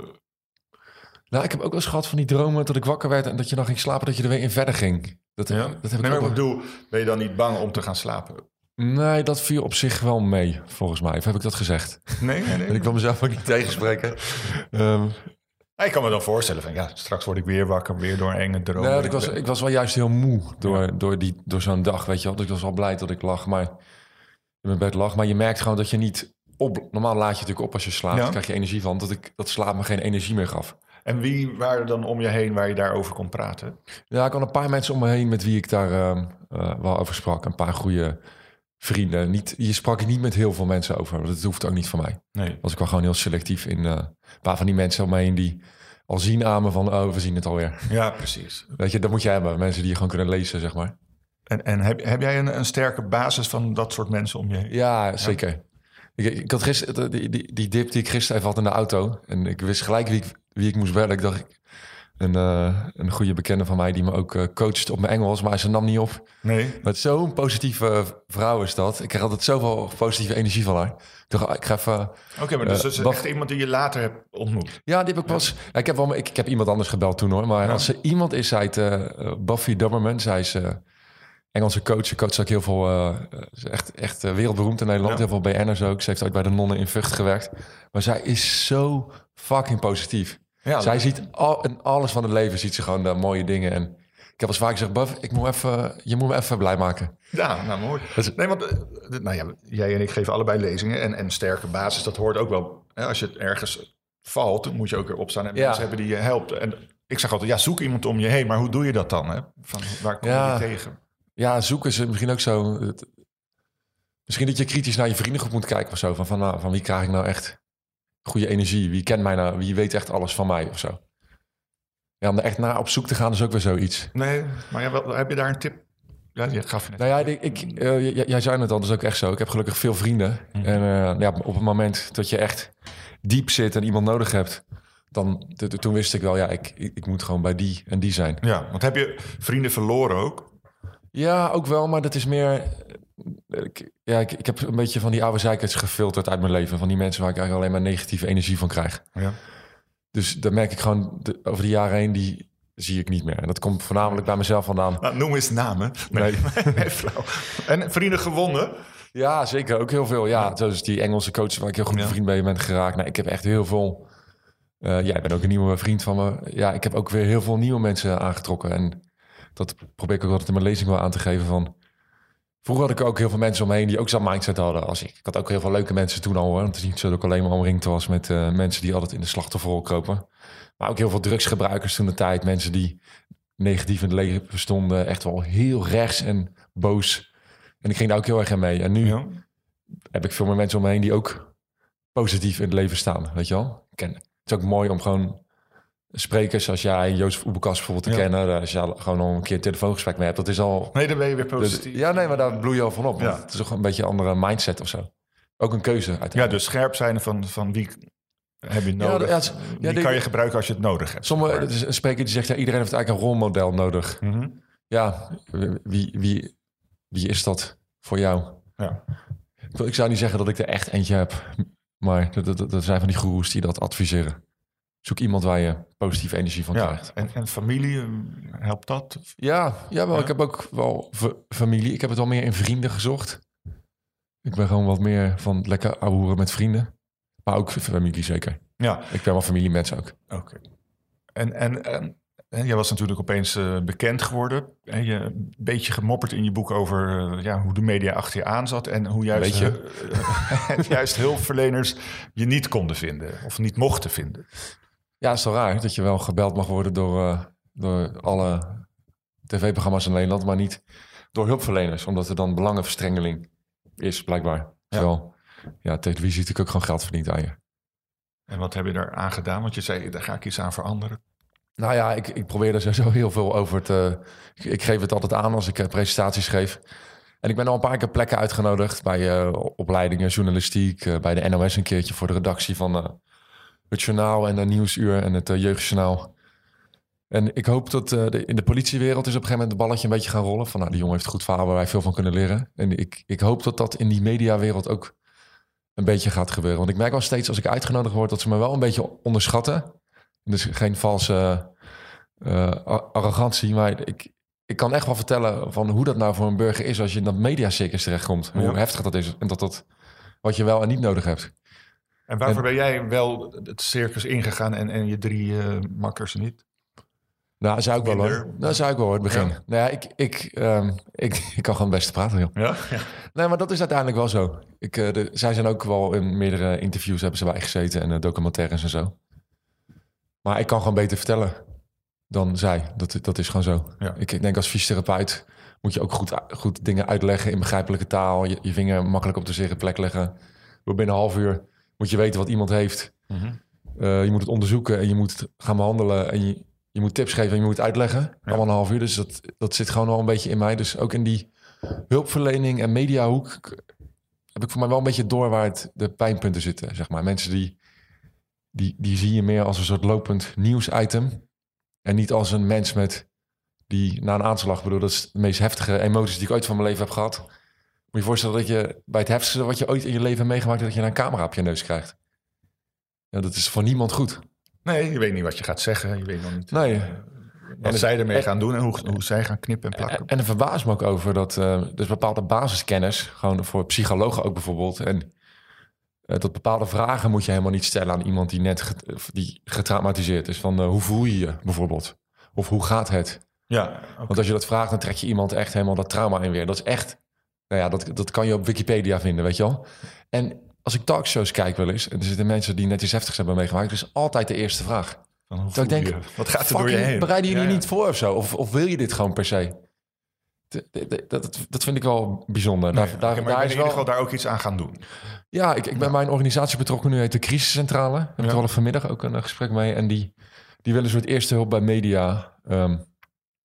Nou, ik heb ook wel eens gehad van die dromen... dat ik wakker werd en dat je dan ging slapen... dat je er weer in verder ging. Dat, Ja? dat heb ik nee, maar ook ik wel- bedoel, ben je dan niet bang om te gaan slapen? Nee, dat viel op zich wel mee, volgens mij. Of heb ik dat gezegd? Nee, nee, nee. En ik wil mezelf ook niet tegenspreken. Ja, ik kan me dan voorstellen van ja, straks word ik weer wakker, weer door een enge droom. Nee, ik was, ik was wel juist heel moe door, door, die, door zo'n dag, weet je wel. Dus ik was wel blij dat ik lag, maar in mijn bed lag. Maar je merkt gewoon dat je niet op... Normaal laat je natuurlijk op als je slaapt. Ja. Krijg je energie van. Dat, ik, dat slaap me geen energie meer gaf. En wie waren er dan om je heen waar je daarover kon praten? Ja, ik had een paar mensen om me heen met wie ik daar ehm, eh, wel over sprak. Een paar goede vrienden. Niet, je sprak ik niet met heel veel mensen over. Dat hoeft ook niet van mij. Nee. Was ik wel gewoon heel selectief in eh, een paar van die mensen om me heen die al zien aan me van... Oh, we zien het alweer. Ja, precies. Weet je, dat moet je hebben. Mensen die je gewoon kunnen lezen, zeg maar. En, en heb, heb jij een, een sterke basis van dat soort mensen om je heen? Ja, zeker. Ik, ik had gisteren die, die, die dip die ik gisteren even had in de auto. En ik wist gelijk wie ik, wie ik moest bellen. Ik dacht, ik, een, eh, een goede bekende van mij die me ook eh, coacht op mijn Engels, maar ze nam niet op. Nee. Met zo'n positieve vrouw is dat. Ik krijg altijd zoveel positieve energie van haar. Ik dacht, ah, ik ga even... Oké, maar dus Eh, dat is echt iemand die je later hebt ontmoet. Ja, die heb ik pas... Ja, ik, heb wel, ik, ik heb iemand anders gebeld toen hoor. Maar Ja. als er iemand is uit eh, Buffy Dummerman, zij is eh, Engelse coach. Ze coacht ook heel veel... eh, echt, echt eh, wereldberoemd in Nederland. Ja. Heel veel BN'ers ook. Ze heeft ook bij de nonnen in Vught gewerkt. Maar zij is zo fucking positief. Ja, zij ziet al, in alles van het leven ziet ze gewoon de mooie dingen. En ik heb als vaak gezegd, Buff, ik moet even, je moet me even blij maken. Ja, nou mooi. is- Nee, want eh, nou ja, jij en ik geven allebei lezingen. En, en sterke basis, dat hoort ook wel. Hè, als je het ergens valt, moet je ook weer opstaan en Ja. mensen hebben die je helpt. En ik zeg altijd, ja, zoek iemand om je heen. Maar hoe doe je dat dan? Hè? Van, waar kom Ja. je tegen? Ja, zoeken is misschien ook zo. het- misschien dat je kritisch naar je vriendengroep moet kijken of zo. Van, van, nou, van wie krijg ik nou echt goede energie? Wie kent mij nou? Wie weet echt alles van mij of zo? Ja, om er echt naar op zoek te gaan is ook weer zoiets. Nee, maar ja, wel, heb je daar een tip? Ja, je gaf je net. Nou ja, ik, ik, eh, j- jij zei het al, dat is ook echt zo. Ik heb gelukkig veel vrienden. En eh, ja, op het moment dat je echt diep zit en iemand nodig hebt... dan t- t- toen wist ik wel, ja, ik, ik, ik moet gewoon bij die en die zijn. Ja, want heb je vrienden verloren ook? Ja, ook wel, maar dat is meer... Ik, ja, ik, ik heb een beetje van die oude zeikers gefilterd uit mijn leven. Van die mensen waar ik eigenlijk alleen maar negatieve energie van krijg. Ja. Dus daar merk ik gewoon de- over de jaren heen, die zie ik niet meer. En dat komt voornamelijk bij mezelf vandaan. Nou, noem eens namen. Nee, nee, flauw. En vrienden gewonnen? Ja, zeker. Ook heel veel. Ja, zoals die Engelse coach waar ik heel goed Ja. vriend mee ben geraakt. Nou, ik heb echt heel veel... eh jij bent ook een nieuwe vriend van me. Ja, ik heb ook weer heel veel nieuwe mensen aangetrokken. En dat probeer ik ook altijd in mijn lezing wel aan te geven van... Vroeger had ik ook heel veel mensen omheen die ook zo'n mindset hadden als ik. Ik had ook heel veel leuke mensen toen al. Hoor. Het is niet zo dat ik alleen maar omringd was met eh, mensen die altijd in de slachtofferrol kropen. Maar ook heel veel drugsgebruikers toen de tijd. Mensen die negatief in het leven stonden. Echt wel heel rechts en boos. En ik ging daar ook heel erg in mee. En nu Ja. heb ik veel meer mensen om me heen die ook positief in het leven staan. Weet je wel? Ken, het is ook mooi om gewoon sprekers als jij, Jozef Oebekas bijvoorbeeld, te Ja. kennen. Als je gewoon al een keer een telefoongesprek mee hebt. Dat is al... Nee, dan ben je weer dus- positief. ja, nee, maar daar bloei je al van op. Ja. Het is toch een beetje een andere mindset of zo. Ook een keuze Ja, uiteindelijk. dus scherp zijn van, van wie heb je nodig. ja, ja, de- kan je gebruiken als je het nodig hebt. Sommige, het is een spreker die zegt, ja, iedereen heeft eigenlijk een rolmodel nodig. Mhm. Ja, wie, wie, wie is dat voor jou? ja. Ik, wil- ik zou niet zeggen dat ik er echt eentje heb. Maar dat zijn van die goeroes die dat adviseren. Zoek iemand waar je positieve energie van ja. krijgt. En, en familie, eh, helpt dat? Ja, ja, wel, Ja. ik heb ook wel familie. Ik heb het wel meer in vrienden gezocht. Ik ben gewoon wat meer van lekker ouwehoeren met vrienden. Maar ook familie zeker. Ja, Ik ben wel familiemens ook. oké. En, en, en, en jij was natuurlijk opeens eh, bekend geworden. En je een beetje gemopperd in je boek over eh, ja, hoe de media achter je aan zat. En hoe juist, juist hulpverleners je niet konden vinden. Of niet mochten vinden. Ja, is wel raar dat je wel gebeld mag worden door, eh, door alle tv-programma's in Nederland, maar niet door hulpverleners, omdat er dan belangenverstrengeling is, blijkbaar. Terwijl, ja, televisie natuurlijk ook gewoon geld verdient aan je. En wat heb je daar aan gedaan? Want je zei, daar ga ik iets aan veranderen. Nou ja, ik, ik probeer er sowieso heel veel over te... Ik, ik geef het altijd aan als ik eh, presentaties geef. En ik ben al een paar keer plekken uitgenodigd bij eh, opleidingen, journalistiek, bij de NOS een keertje voor de redactie van het journaal en de nieuwsuur en het eh, jeugdjournaal. En ik hoop dat eh, de, in de politiewereld is op een gegeven moment het balletje een beetje gaan rollen. Van nou, die jongen heeft goed verhaal waar wij veel van kunnen leren. En ik, ik hoop dat dat in die mediawereld ook een beetje gaat gebeuren. Want ik merk wel steeds als ik uitgenodigd word dat ze me wel een beetje onderschatten. Dus geen valse eh, arrogantie, maar ik, ik kan echt wel vertellen van hoe dat nou voor een burger is als je in dat mediacircus terechtkomt. Hoe Ja. heftig dat is en dat dat wat je wel en niet nodig hebt. En waarvoor En- ben jij wel het circus ingegaan en, en je drie eh, makkers niet? Nou, zou ik wel hoor. Nou, zou ik wel hoor, het begin. Ja. Nou ja, ik, ik, ehm, ik, ik kan gewoon het beste praten, joh. Ja? Nee, maar dat is uiteindelijk wel zo. Ik, eh, de, zij zijn ook wel in meerdere interviews hebben ze bij gezeten en eh, documentaires en zo. Maar ik kan gewoon beter vertellen dan zij. Dat, dat is gewoon zo. Ja. Ik, ik denk als fysiotherapeut moet je ook goed, goed dingen uitleggen in begrijpelijke taal. Je, je vinger makkelijk op de zere plek leggen. Door binnen een half uur moet je weten wat iemand heeft. Mhm. Eh, je moet het onderzoeken en je moet gaan behandelen. En je, je moet tips geven en je moet uitleggen. Allemaal een half uur. Dus dat, dat zit gewoon wel een beetje in mij. Dus ook in die hulpverlening en mediahoek heb ik voor mij wel een beetje door waar het, de pijnpunten zitten. Zeg maar. Mensen die, die, die zie je meer als een soort lopend nieuwsitem. En niet als een mens met die na een aanslag, bedoel, dat is de meest heftige emoties die ik ooit van mijn leven heb gehad. Moet je je voorstellen dat je bij het heftigste wat je ooit in je leven hebt meegemaakt, dat je een camera op je neus krijgt. Ja, dat is voor niemand goed. Nee, je weet niet wat je gaat zeggen. Je weet nog niet Nee. eh, wat En- zij ermee en- gaan doen en hoe, hoe zij gaan knippen en plakken. En, er verbaast me ook over dat eh dus bepaalde basiskennis, gewoon voor psychologen ook bijvoorbeeld, en eh, dat bepaalde vragen moet je helemaal niet stellen aan iemand die net get- die getraumatiseerd is. Van eh, hoe voel je je bijvoorbeeld? Of hoe gaat het? ja. Want als je dat vraagt, dan trek je iemand echt helemaal dat trauma in weer. Dat is echt, nou ja, dat, dat kan je op Wikipedia vinden, weet je wel. En als ik talkshows kijk wel eens, en er zitten mensen die net iets heftigs hebben meegemaakt, dus altijd de eerste vraag. Terwijl ik denk, je? wat gaat er door je heen? Bereiden jullie Ja, ja. niet voor of zo? Of, of wil je dit gewoon per se? Dat, dat vind ik wel bijzonder. Daar, Nee, daar, maar daar is in ieder wel, geval daar ook iets aan gaan doen. ja, ik, ik ben bij een organisatie betrokken nu, heet de Crisiscentrale. Heb ik toevallig vanmiddag ook een eh, gesprek mee. En die, die willen een soort eerste hulp bij media ehm,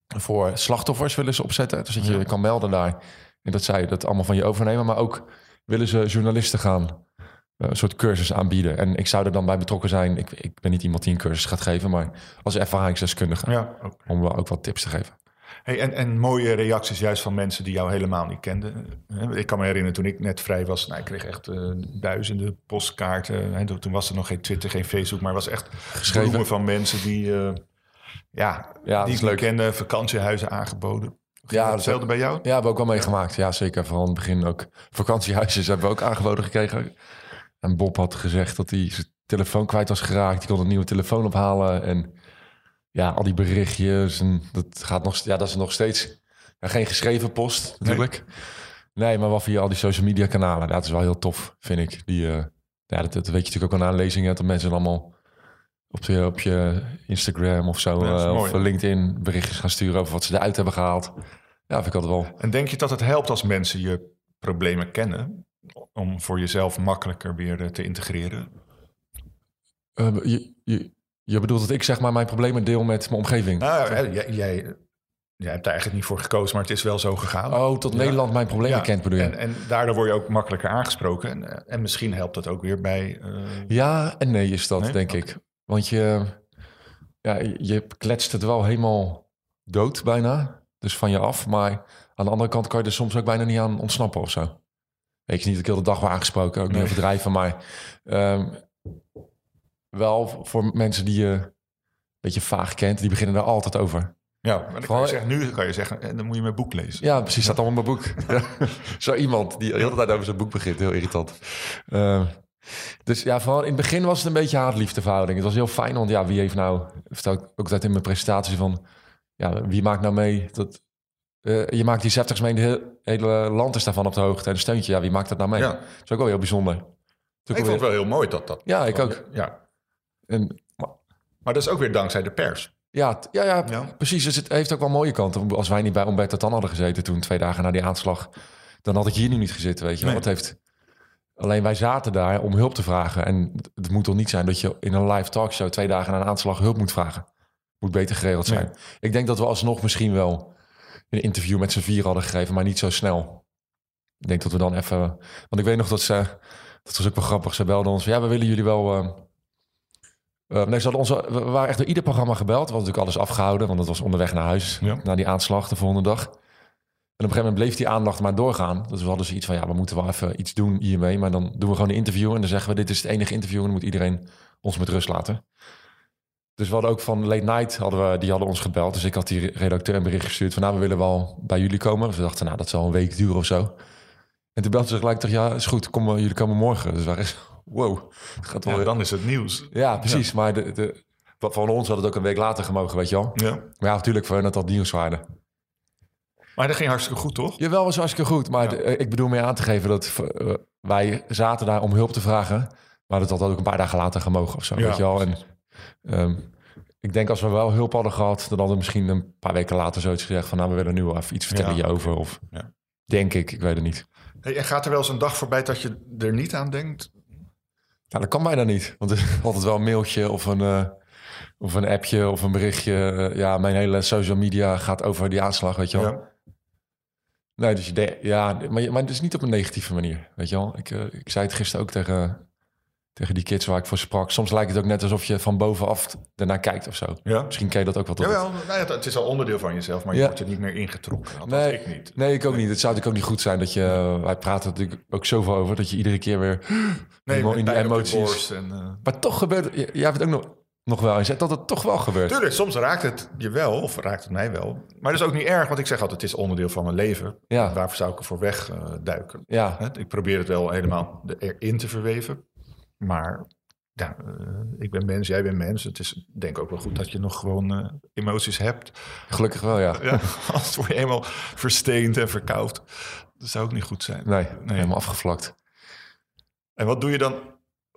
voor slachtoffers willen ze opzetten. Dus dat je kan melden daar. En dat zij dat allemaal van je overnemen. Maar ook willen ze journalisten gaan eh, een soort cursus aanbieden. En ik zou er dan bij betrokken zijn. Ik, ik ben niet iemand die een cursus gaat geven, maar als ervaringsdeskundige. Ja. Om wel ook wat tips te geven. Hey, en, en mooie reacties juist van mensen die jou helemaal niet kenden. Eh, Ik kan me herinneren toen ik net vrij was. Nou, ik kreeg echt eh, duizenden postkaarten. Hè, toen- was er nog geen Twitter, geen Facebook. Maar was echt Geschreven. van mensen die, eh, ja, Ja, die ik leuk. kende. Vakantiehuizen aangeboden. Ja, dat hetzelfde bij jou? Ja, hebben we ook wel meegemaakt. Ja, zeker. In het begin ook. Vakantiehuisjes hebben we ook aangeboden gekregen. En Bob had gezegd dat hij zijn telefoon kwijt was geraakt. Die kon een nieuwe telefoon ophalen. En ja, al die berichtjes. En dat, gaat nog, ja, dat is nog steeds ja, geen geschreven post natuurlijk. Nee, maar wel via al die social media kanalen. Dat is wel heel tof, vind ik. Die, eh, ja, dat, dat weet je natuurlijk ook al na een lezing. Dat mensen allemaal op je, op je Instagram of zo... Ja, eh, of? LinkedIn berichtjes gaan sturen over wat ze eruit hebben gehaald. Ja, vind ik altijd wel... En denk je dat het helpt als mensen je problemen kennen? Om voor jezelf makkelijker weer eh, te integreren? Eh, je, je, je bedoelt dat ik zeg maar mijn problemen deel met mijn omgeving? Nou, hè, jij, jij, jij hebt daar eigenlijk niet voor gekozen, maar het is wel zo gegaan. Oh, tot Nederland mijn problemen Ja, kent bedoel je? En, en daardoor word je ook makkelijker aangesproken. En, eh, en misschien helpt dat ook weer bij... eh, Ja en nee is dat, Nee? denk ik. Want je, ja, je kletst het wel helemaal dood bijna. Dus van je af. Maar aan de andere kant kan je er soms ook bijna niet aan ontsnappen of zo. Weet je niet dat ik heel de dag word aangesproken. Ook niet Nee. overdrijven. Maar ehm, wel voor mensen die je een beetje vaag kent. Die beginnen daar altijd over. Ja, maar dan kan je zeggen, nu kan je zeggen, en dan moet je mijn boek lezen. Ja, precies. Staat allemaal mijn boek. Zo iemand die de hele tijd over zijn boek begint. Heel irritant. Eh, dus ja, vooral in het begin was het een beetje haat-liefde verhouding. Het was heel fijn, want ja, wie heeft nou... vertel ik ook altijd in mijn presentatie van... Ja, wie maakt nou mee dat... eh, je maakt die septics mee, het hele land is daarvan op de hoogte. En een steuntje, ja, wie maakt dat nou mee? Ja. Dat is ook wel heel bijzonder. Ik vond wel het wel heel mooi dat dat... Ja, ik ook. Ja, en, maar dat is ook weer dankzij de pers. ja, t- ja, ja, Ja. precies. Dus het heeft ook wel mooie kanten. Als wij niet bij Umberto Tan hadden gezeten toen, twee dagen na die aanslag... dan had ik hier nu niet gezeten, weet je. Het heeft... Alleen wij zaten daar om hulp te vragen. En het- moet toch niet zijn dat je in een live talkshow... twee dagen na een aanslag hulp moet vragen. Moet beter geregeld zijn. Ik denk dat we alsnog misschien wel een interview met z'n vier hadden gegeven... maar niet zo snel. Ik denk dat we dan even... Want ik weet nog dat ze... Dat was ook wel grappig. Ze belden ons. Ja, we willen jullie wel... eh, eh, nee, ze hadden onze, we waren echt door ieder programma gebeld. We hadden natuurlijk alles afgehouden, want het was onderweg naar huis. Ja. Na die aanslag de volgende dag. En op een gegeven moment bleef die aandacht maar doorgaan. Dus we hadden zoiets van, ja, we moeten wel even iets doen hiermee. Maar dan doen we gewoon een interview en dan zeggen we, dit is het enige interview. En dan moet iedereen ons met rust laten. Dus we hadden ook van Late Night, hadden we, die hadden ons gebeld. Dus ik had die redacteur een bericht gestuurd van, nou, we willen wel bij jullie komen. Dus we dachten, nou, dat zal een week duren of zo. En toen belden ze gelijk, toch, ja, is goed, kom, eh, jullie komen morgen. Dus waren echt, wow, gaat wel Ja, dan is het nieuws. ja, precies. Maar de, de, wat van ons had het ook een week later gemogen, weet je wel. Ja. Maar ja, natuurlijk voor hen dat dat nieuwswaarde. Maar dat ging hartstikke goed, toch? Jawel, was hartstikke goed. Maar Ja. eh, ik bedoel meer aan te geven dat eh, wij zaten daar om hulp te vragen. Maar dat had ook een paar dagen later gemogen of zo, Ja, weet je wel. En, ehm, ik denk als we wel hulp hadden gehad, dan hadden we misschien een paar weken later zoiets gezegd van... nou, we willen nu wel even iets vertellen Ja, hierover. Of Ja. denk ik, ik weet het niet. Hey, en gaat er wel eens een dag voorbij dat je er niet aan denkt? Ja, dat kan bijna niet. Want er is altijd wel een mailtje of een, eh, of een appje of een berichtje. Ja, mijn hele social media gaat over die aanslag, weet je wel. Nee, dus je ja, maar, je- maar het is niet op een negatieve manier, weet je wel. Ik, eh, ik zei het gisteren ook tegen, tegen die kids waar ik voor sprak. Soms lijkt het ook net alsof je van bovenaf ernaar kijkt of zo. Ja. Misschien ken je dat ook wel. Jawel, nou ja, het is al onderdeel van jezelf, maar je Ja. wordt er niet meer ingetrokken. Althans, Nee, ik niet. nee, ik ook niet. Het zou natuurlijk ook niet goed zijn dat je... Wij praten natuurlijk ook zoveel over dat je iedere keer weer... Nee, in die je emoties. En, eh, Maar toch gebeurt... j- Jij hebt het ook nog, nog wel. Zegt dat het toch wel gebeurt. Tuurlijk, soms raakt het je wel, of raakt het mij wel. Maar dat is ook niet erg, want ik zeg altijd, het is onderdeel van mijn leven. Ja. Waarvoor zou ik ervoor wegduiken? Ja, Hè, Ik probeer het wel helemaal erin te verweven. Maar ja, eh, ik ben mens, jij bent mens. Het is denk ik ook wel goed dat je nog gewoon eh, emoties hebt. gelukkig wel, ja. Ja, anders word je helemaal versteend en verkoud. Dat zou ook niet goed zijn. Nee, helemaal afgevlakt. En wat doe je dan?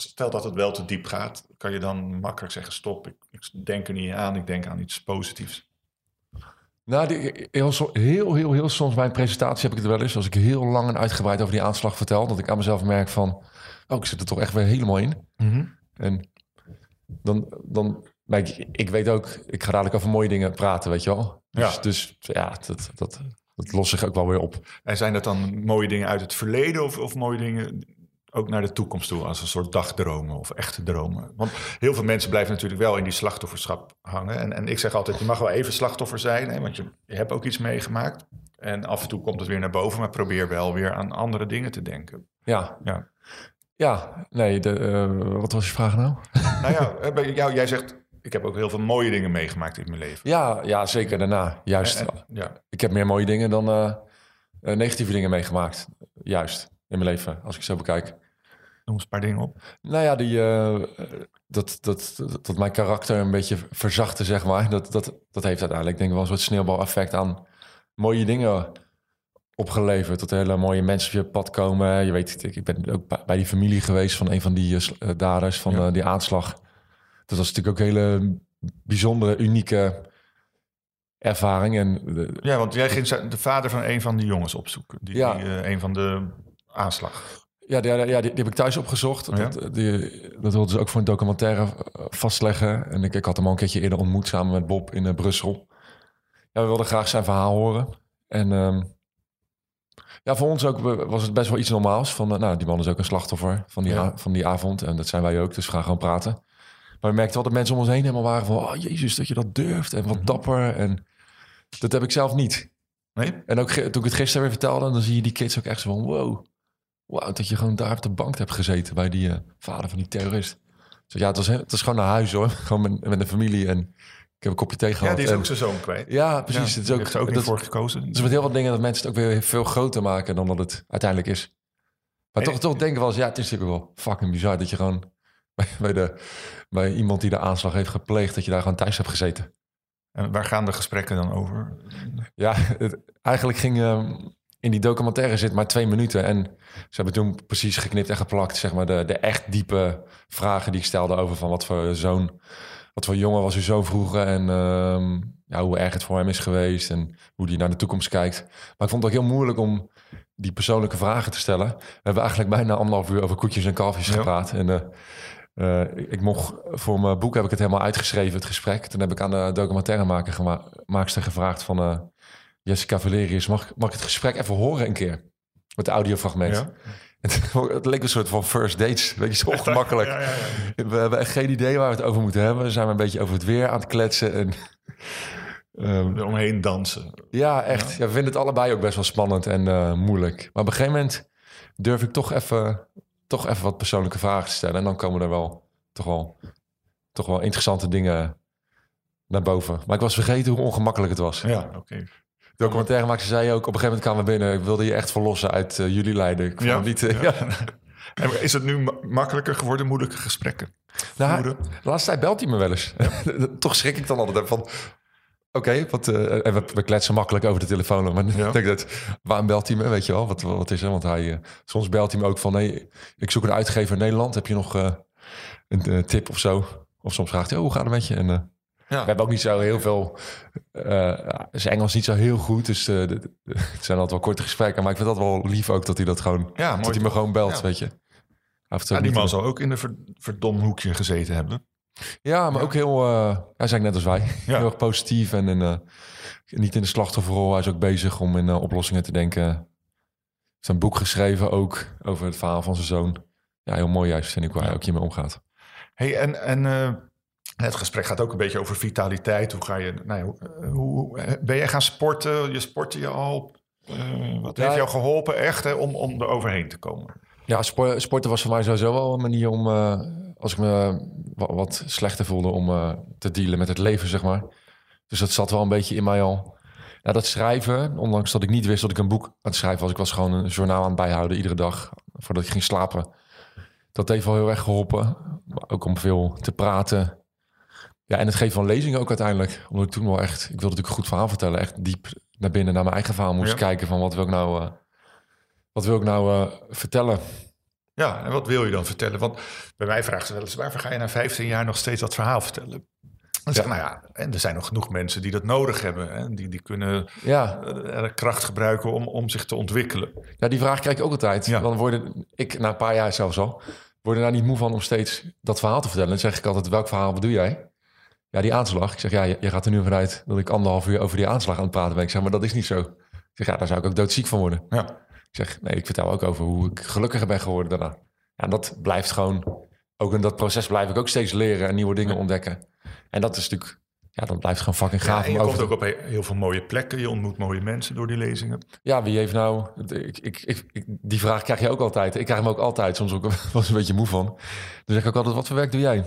Stel dat het wel te diep gaat, kan je dan makkelijk zeggen: stop, ik, ik denk er niet aan, ik denk aan iets positiefs. Nou, die, heel, heel, heel, heel soms bij een presentatie heb ik het wel eens. Als ik heel lang en uitgebreid over die aanslag vertel, dat ik aan mezelf merk van, oh, ik zit er toch echt weer helemaal in. En dan, dan maar ik, ik weet ook, ik ga dadelijk over mooie dingen praten, weet je wel. Dus Ja. dus ja, dat, dat, dat lost zich ook wel weer op. En zijn dat dan mooie dingen uit het verleden of, of mooie dingen ook naar de toekomst toe, als een soort dagdromen of echte dromen? Want heel veel mensen blijven natuurlijk wel in die slachtofferschap hangen. En, en ik zeg altijd, je mag wel even slachtoffer zijn, hè, want je, je hebt ook iets meegemaakt. En af en toe komt het weer naar boven, maar probeer wel weer aan andere dingen te denken. Ja, Ja. ja nee, de, eh, wat was je vraag nou? Nou ja, bij jou, jij zegt, ik heb ook heel veel mooie dingen meegemaakt in mijn leven. Ja, ja zeker daarna. Juist. En- en- ja. Ik heb meer mooie dingen dan eh, eh, negatieve dingen meegemaakt. Juist, in mijn leven, als ik zo bekijk. Noem eens een paar dingen op. Nou ja, die, eh, dat, dat, dat, dat mijn karakter een beetje verzachte, zeg maar. Dat, dat, dat heeft uiteindelijk denk ik wel een soort sneeuwbaleffect aan mooie dingen opgeleverd. Dat hele mooie mensen op je pad komen. Je weet, ik, ik ben ook bij- die familie geweest van een van die eh, eh, daders van Ja. die aanslag. Dat was natuurlijk ook een hele bijzondere, unieke ervaring. En Ja, want jij ging de vader van een van die jongens opzoeken. Die, Ja. die, een van de aanslag. Ja, die, ja die, die heb ik thuis opgezocht. Ja? Dat, die, dat wilden ze ook voor een documentaire eh, vastleggen. En ik, ik had hem al een keertje eerder ontmoet samen met Bob in eh, Brussel. Ja, we wilden graag zijn verhaal horen. En ehm, ja, voor ons ook was het best wel iets normaals. Van, eh, nou, die man is ook een slachtoffer van die, Ja. van die avond. En dat zijn wij ook, dus we gaan gewoon praten. Maar we merkten wel dat mensen om ons heen helemaal waren van... Oh, jezus, dat je dat durft en wat Mhm. dapper. En dat heb ik zelf niet. Nee? En ook toen ik het gisteren weer vertelde, dan zie je die kids ook echt zo van wow. Wow, dat je gewoon daar op de bank hebt gezeten bij die eh, vader van die terrorist. Dus ja, het was, he- het was gewoon naar huis hoor. Gewoon met, met de familie en ik heb een kopje thee gehad. Ja, die is ook zijn zoon kwijt. ja, precies. Ja, het is ook, heeft er ook niet dat, voor gekozen. Dus met heel wat dingen dat mensen het ook weer veel groter maken dan dat het uiteindelijk is. Maar En- toch, toch denken we wel eens, ja, het is natuurlijk wel fucking bizar dat je gewoon bij, bij, de, bij iemand die de aanslag heeft gepleegd, dat je daar gewoon thuis hebt gezeten. En waar gaan de gesprekken dan over? Ja, het, eigenlijk ging ehm, in die documentaire zit maar twee minuten. En ze hebben toen precies geknipt en geplakt, zeg maar, de, de echt diepe vragen die ik stelde over van wat voor zoon, wat voor jongen was uw zoon vroeger en ehm, ja, hoe erg het voor hem is geweest en hoe hij naar de toekomst kijkt. Maar ik vond het ook heel moeilijk om die persoonlijke vragen te stellen. We hebben eigenlijk bijna anderhalf uur over koetjes en kalfjes Ja. gepraat. En eh, eh, ik mocht voor mijn boek heb ik het helemaal uitgeschreven, het gesprek. Toen heb ik aan de documentairemaker maakster gevraagd van eh, Jessica Valerius, mag, mag ik het gesprek even horen een keer? Met de audiofragment. Ja? Het, het leek een soort van first dates. Weet je, zo ongemakkelijk. Ja, ja, ja. We hebben echt geen idee waar we het over moeten hebben. We zijn maar een beetje over het weer aan het kletsen. En, ehm, Eromheen dansen. ja, echt. Ja. we vinden het allebei ook best wel spannend en eh, moeilijk. Maar op een gegeven moment durf ik toch even, toch even wat persoonlijke vragen te stellen. En dan komen er wel toch wel, toch wel interessante dingen naar boven. Maar ik was vergeten hoe ongemakkelijk het was. Ja, oké. Documentairemaker zei ook, op een gegeven moment kwamen we binnen. Ik wilde je echt verlossen uit eh, jullie lijden. Ik Ja, niet... eh, ja. En is het nu ma- makkelijker geworden, moeilijke gesprekken? Nou, de laatste tijd belt hij me wel eens. Toch schrik ik dan altijd van... Oké, wat en we, we kletsen makkelijk over de telefoon. Maar Ja. ik denk dat, waarom belt hij me? Weet je wel, wat, wat is er? Want hij, soms belt hij me ook van... Nee, ik zoek een uitgever in Nederland. Heb je nog een tip of zo? Of soms vraagt hij, oh, hoe gaat het met je? En, Ja. We hebben ook niet zo heel veel... eh zijn Engels niet zo heel goed. Dus eh, de- het zijn altijd wel korte gesprekken. Maar ik vind dat wel lief ook dat hij dat gewoon... Ja, dat mooi. hij me gewoon belt, Ja. weet je. Af en die man zal ook in een ver, verdom hoekje gezeten hebben. Ja, maar ook heel... eh hij eigenlijk net als wij. Ja. Heel erg positief en in, eh, niet in de slachtofferrol. Hij is ook bezig om in eh, oplossingen te denken. Hij heeft een boek geschreven ook over het verhaal van zijn zoon. Ja, heel mooi juist, vind ik, waar hij ook hiermee omgaat. Hey, en en eh, het gesprek gaat ook een beetje over vitaliteit. Hoe ga je, nou ja, hoe, hoe- hoe- ben jij gaan sporten? Je sportte je al. Eh, wat Ja, heeft jou geholpen echt hè, om, om er overheen te komen? Ja, spor- sporten was voor mij sowieso wel een manier om, eh, als ik me wa- wat slechter voelde, om eh, te dealen met het leven, zeg maar. Dus dat zat wel een beetje in mij al. Ja, dat schrijven, ondanks dat ik niet wist dat ik een boek aan het schrijven was. Ik was gewoon een journaal aan het bijhouden iedere dag, voordat ik ging slapen. Dat heeft wel heel erg geholpen. Maar ook om veel te praten. Ja, en het geven van lezingen ook uiteindelijk. Omdat ik toen wel echt, ik wilde natuurlijk een goed verhaal vertellen. Echt diep naar binnen, naar mijn eigen verhaal moest Ja. kijken van wat wil ik nou, eh, wat wil ik nou eh, vertellen. Ja, en wat wil je dan vertellen? Want bij mij vragen ze wel eens, waarvoor ga je na 15 jaar nog steeds dat verhaal vertellen? Dan zeg ik, nou ja, en er zijn nog genoeg mensen die dat nodig hebben. Hè? Die, die kunnen Ja, eh, kracht gebruiken om, om zich te ontwikkelen. Ja, die vraag krijg ik ook altijd. Ja. Dan worden ik, na een paar jaar zelfs al, word er daar niet moe van om steeds dat verhaal te vertellen. Dan zeg ik altijd, welk verhaal bedoel jij? Ja, die aanslag. Ik zeg, ja, je, je gaat er nu vanuit dat ik anderhalf uur over die aanslag aan het praten ben. Ik zeg, maar dat is niet zo. Ik zeg, ja, daar zou ik ook doodziek van worden. Ja. Ik zeg, nee, ik vertel ook over hoe ik gelukkiger ben geworden daarna. Ja, en dat blijft gewoon, ook in dat proces blijf ik ook steeds leren en nieuwe dingen ontdekken. En dat is natuurlijk, ja, dat blijft gewoon fucking gaaf en je om komt ook op he- heel veel mooie plekken. Je ontmoet mooie mensen door die lezingen. Ja, wie heeft nou... Ik, ik, die vraag krijg je ook altijd. Ik krijg hem ook altijd. Soms ook eens een beetje moe van. Dan zeg ik ook altijd, wat voor werk doe jij?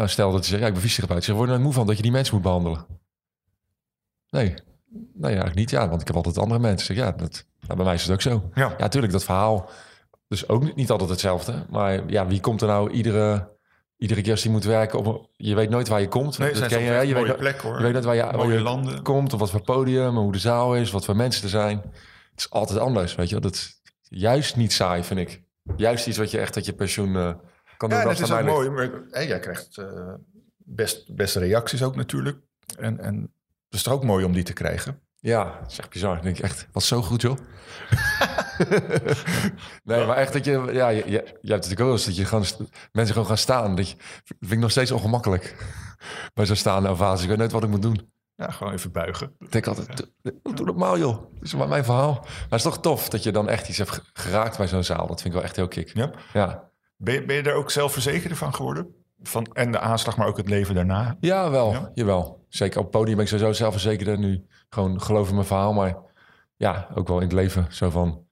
Nou, stel dat je zegt, ja, ik ben fysiotherapeut. Zeg, word je er moe van dat je die mensen moet behandelen? Nee. Nee, eigenlijk niet. Ja, want ik heb altijd andere mensen. Ja, dat, nou, bij mij is het ook zo. Ja. Ja, tuurlijk, dat verhaal... Dus ook niet, niet altijd hetzelfde. Maar ja, wie komt er nou iedere, iedere keer als hij moet werken, op, je weet nooit waar je komt. Nee, Dat zijn ken je, je, mooie weet, plekken hoor. je weet nooit waar je, waar je landen. komt, of wat voor podium, hoe de zaal is, wat voor mensen er zijn. Het is altijd anders, weet je. Dat is juist niet saai, vind ik. Juist iets wat je echt dat je pensioen eh, kan. Ja, dat is ook mooi. Maar, jij krijgt eh, best, beste reacties ook natuurlijk. En, en het is toch ook mooi om die te krijgen. Ja, dat is echt bizar. Dan denk ik echt, wat zo goed, joh. nee, maar echt dat je... Ja, je, je, je hebt het natuurlijk ook eens dat je gewoon... Mensen gewoon gaan staan. Dat, je, dat vind ik nog steeds ongemakkelijk. Bij zo'n staande fase. Ik weet nooit wat ik moet doen. Ja, gewoon even buigen. Ik denk altijd, doe, doe normaal joh. Dat is maar mijn verhaal. Maar het is toch tof dat je dan echt iets hebt ge- geraakt bij zo'n zaal. Dat vind ik wel echt heel kick. Ja. Ja, Ben, je- ben je daar ook zelfverzekerder van geworden? Van, en de aanslag, maar ook het leven daarna. ja wel. Ja? Jawel. Zeker op het podium ben ik sowieso zelfverzekerder nu. Gewoon geloof in mijn verhaal. Maar ja, ook wel in het leven. Zo van...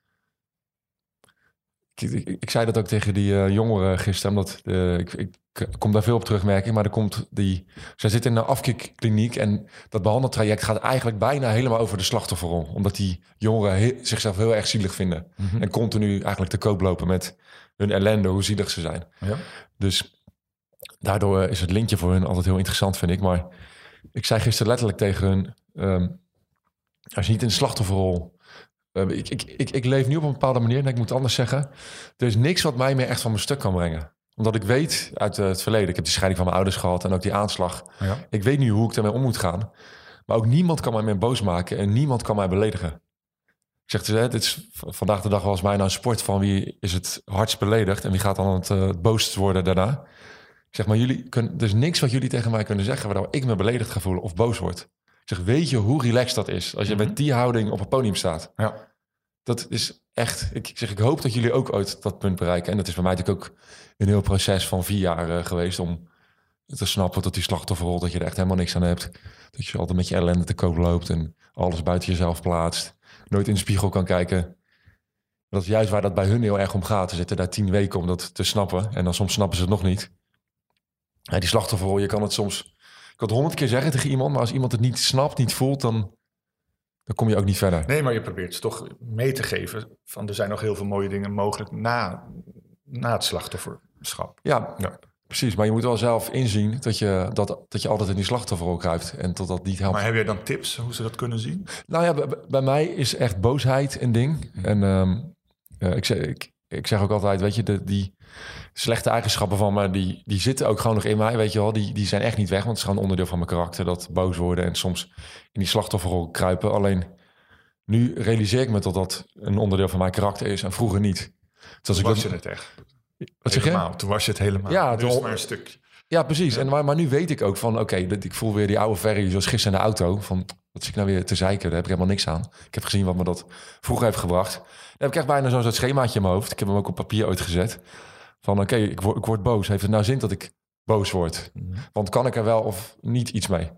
Ik, ik, ik zei dat ook tegen die eh, jongeren gisteren. Omdat eh, ik, ik, kom daar veel op terug, merk ik. Maar er komt die... Zij zit in een afkikkliniek. En dat behandeltraject gaat eigenlijk bijna helemaal over de slachtofferrol. Omdat die jongeren he- zichzelf heel erg zielig vinden. En continu eigenlijk te koop lopen met hun ellende, hoe zielig ze zijn. Ja. Dus daardoor is het linkje voor hun altijd heel interessant, vind ik. Maar ik zei gisteren letterlijk tegen hun... ehm, als je niet in de slachtofferrol... eh, ik, ik, ik, ik leef nu op een bepaalde manier, en ik moet het anders zeggen. Er is niks wat mij meer echt van mijn stuk kan brengen. Omdat ik weet uit eh, het verleden... Ik heb die scheiding van mijn ouders gehad en ook die aanslag. Ja. Ik weet nu hoe ik ermee om moet gaan. Maar ook niemand kan mij meer boos maken en niemand kan mij beledigen. Ik zeg, dus, hè, dit is vandaag de dag was bijna een sport van wie is het hardst beledigd en wie gaat dan het, eh, het boosst worden daarna. Ik zeg, maar jullie kunnen, er is niks wat jullie tegen mij kunnen zeggen waardoor ik me beledigd ga voelen of boos word. Zeg, weet je hoe relaxed dat is als je met die houding op het podium staat? Ja. Dat is echt, ik ik zeg, ik hoop dat jullie ook ooit dat punt bereiken. En dat is bij mij natuurlijk ook een heel proces van vier jaar eh, geweest om te snappen dat die slachtofferrol, dat je er echt helemaal niks aan hebt. Dat je altijd met je ellende te koop loopt en alles buiten jezelf plaatst. Nooit in de spiegel kan kijken. Dat is juist waar dat bij hun heel erg om gaat. Ze zitten daar tien weken om dat te snappen. En dan soms snappen ze het nog niet. Ja, die slachtofferrol, je kan het soms... Ik kan het honderd keer zeggen tegen iemand, maar als iemand het niet snapt, niet voelt, dan, dan kom je ook niet verder. Nee, maar je probeert het toch mee te geven. Van er zijn nog heel veel mooie dingen mogelijk na, na het slachtofferschap. Ja, Ja. precies. Maar je moet wel zelf inzien dat je, dat, dat je altijd in die slachtofferrol kruipt. En tot dat niet helpt. Maar heb jij dan tips hoe ze dat kunnen zien? Nou ja, bij, bij mij is echt boosheid een ding. En ehm, ja, ik, zeg, ik, ik zeg ook altijd, weet je, de, die slechte eigenschappen van me, die, die zitten ook gewoon nog in mij, weet je wel. Die, die zijn echt niet weg, want het is gewoon onderdeel van mijn karakter. Dat boos worden en soms in die slachtofferrol kruipen. Alleen nu realiseer ik me dat dat een onderdeel van mijn karakter is en vroeger niet. Dus als Toen ik was dat- je het echt. wat zeg je? helemaal. Toen was je het helemaal. Ja, toen- het maar een stukje. Ja, precies. En maar, maar nu weet ik ook van, oké, dat ik voel weer die oude Ferry zoals gisteren in de auto. Van, wat zit ik nou weer te zeiken? Daar heb ik helemaal niks aan. Ik heb gezien wat me dat vroeger heeft gebracht. Dan heb ik echt bijna zo'n soort schemaatje in mijn hoofd. Ik heb hem ook op papier ooit gezet. Van, oké, ik, word, ik word boos. Heeft het nou zin dat ik boos word? Want kan ik er wel of niet iets mee?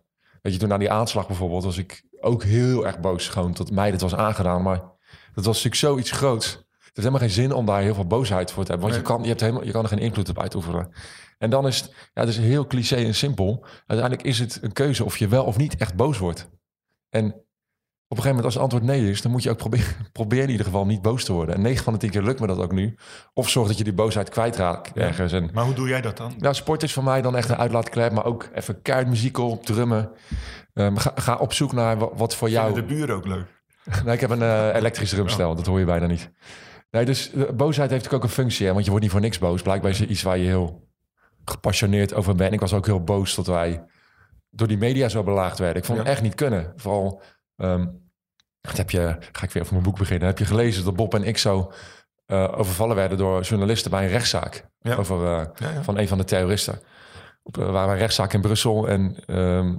Weet je, toen na die aanslag bijvoorbeeld was ik ook heel erg boos. Gewoon tot mij dit was aangedaan. Maar dat was natuurlijk zoiets groots. Het heeft helemaal geen zin om daar heel veel boosheid voor te hebben. Want je, kan, je, hebt helemaal, je kan er geen invloed op uitoefenen. En dan is het, ja, het is heel cliché en simpel. Uiteindelijk is het een keuze of je wel of niet echt boos wordt. En op een gegeven moment als het antwoord nee is, dan moet je ook proberen, proberen in ieder geval niet boos te worden. En 9 van de 10 keer lukt me dat ook nu. Of zorg dat je die boosheid kwijtraakt ergens. En Maar hoe doe jij dat dan? nou, sport is voor mij dan echt een uitlaatklep, maar ook even keihard muziek op, drummen. Ehm, ga, ga op zoek naar wa- wat voor jou... Vinden de buren ook leuk? Nee, ik heb een eh, elektrisch drumstel, dat hoor je bijna niet. Nee, dus eh, boosheid heeft ook een functie, hè, want je wordt niet voor niks boos. Blijkbaar is het iets waar je heel gepassioneerd over bent. Ik was ook heel boos dat wij door die media zo belaagd werden. Ik vond het echt niet kunnen. Vooral, dat heb je, ga ik weer over mijn boek beginnen, heb je gelezen dat Bob en ik zo eh, overvallen werden door journalisten bij een rechtszaak Ja. over, eh, van een van de terroristen. Op, eh, waar een rechtszaak in Brussel en ehm,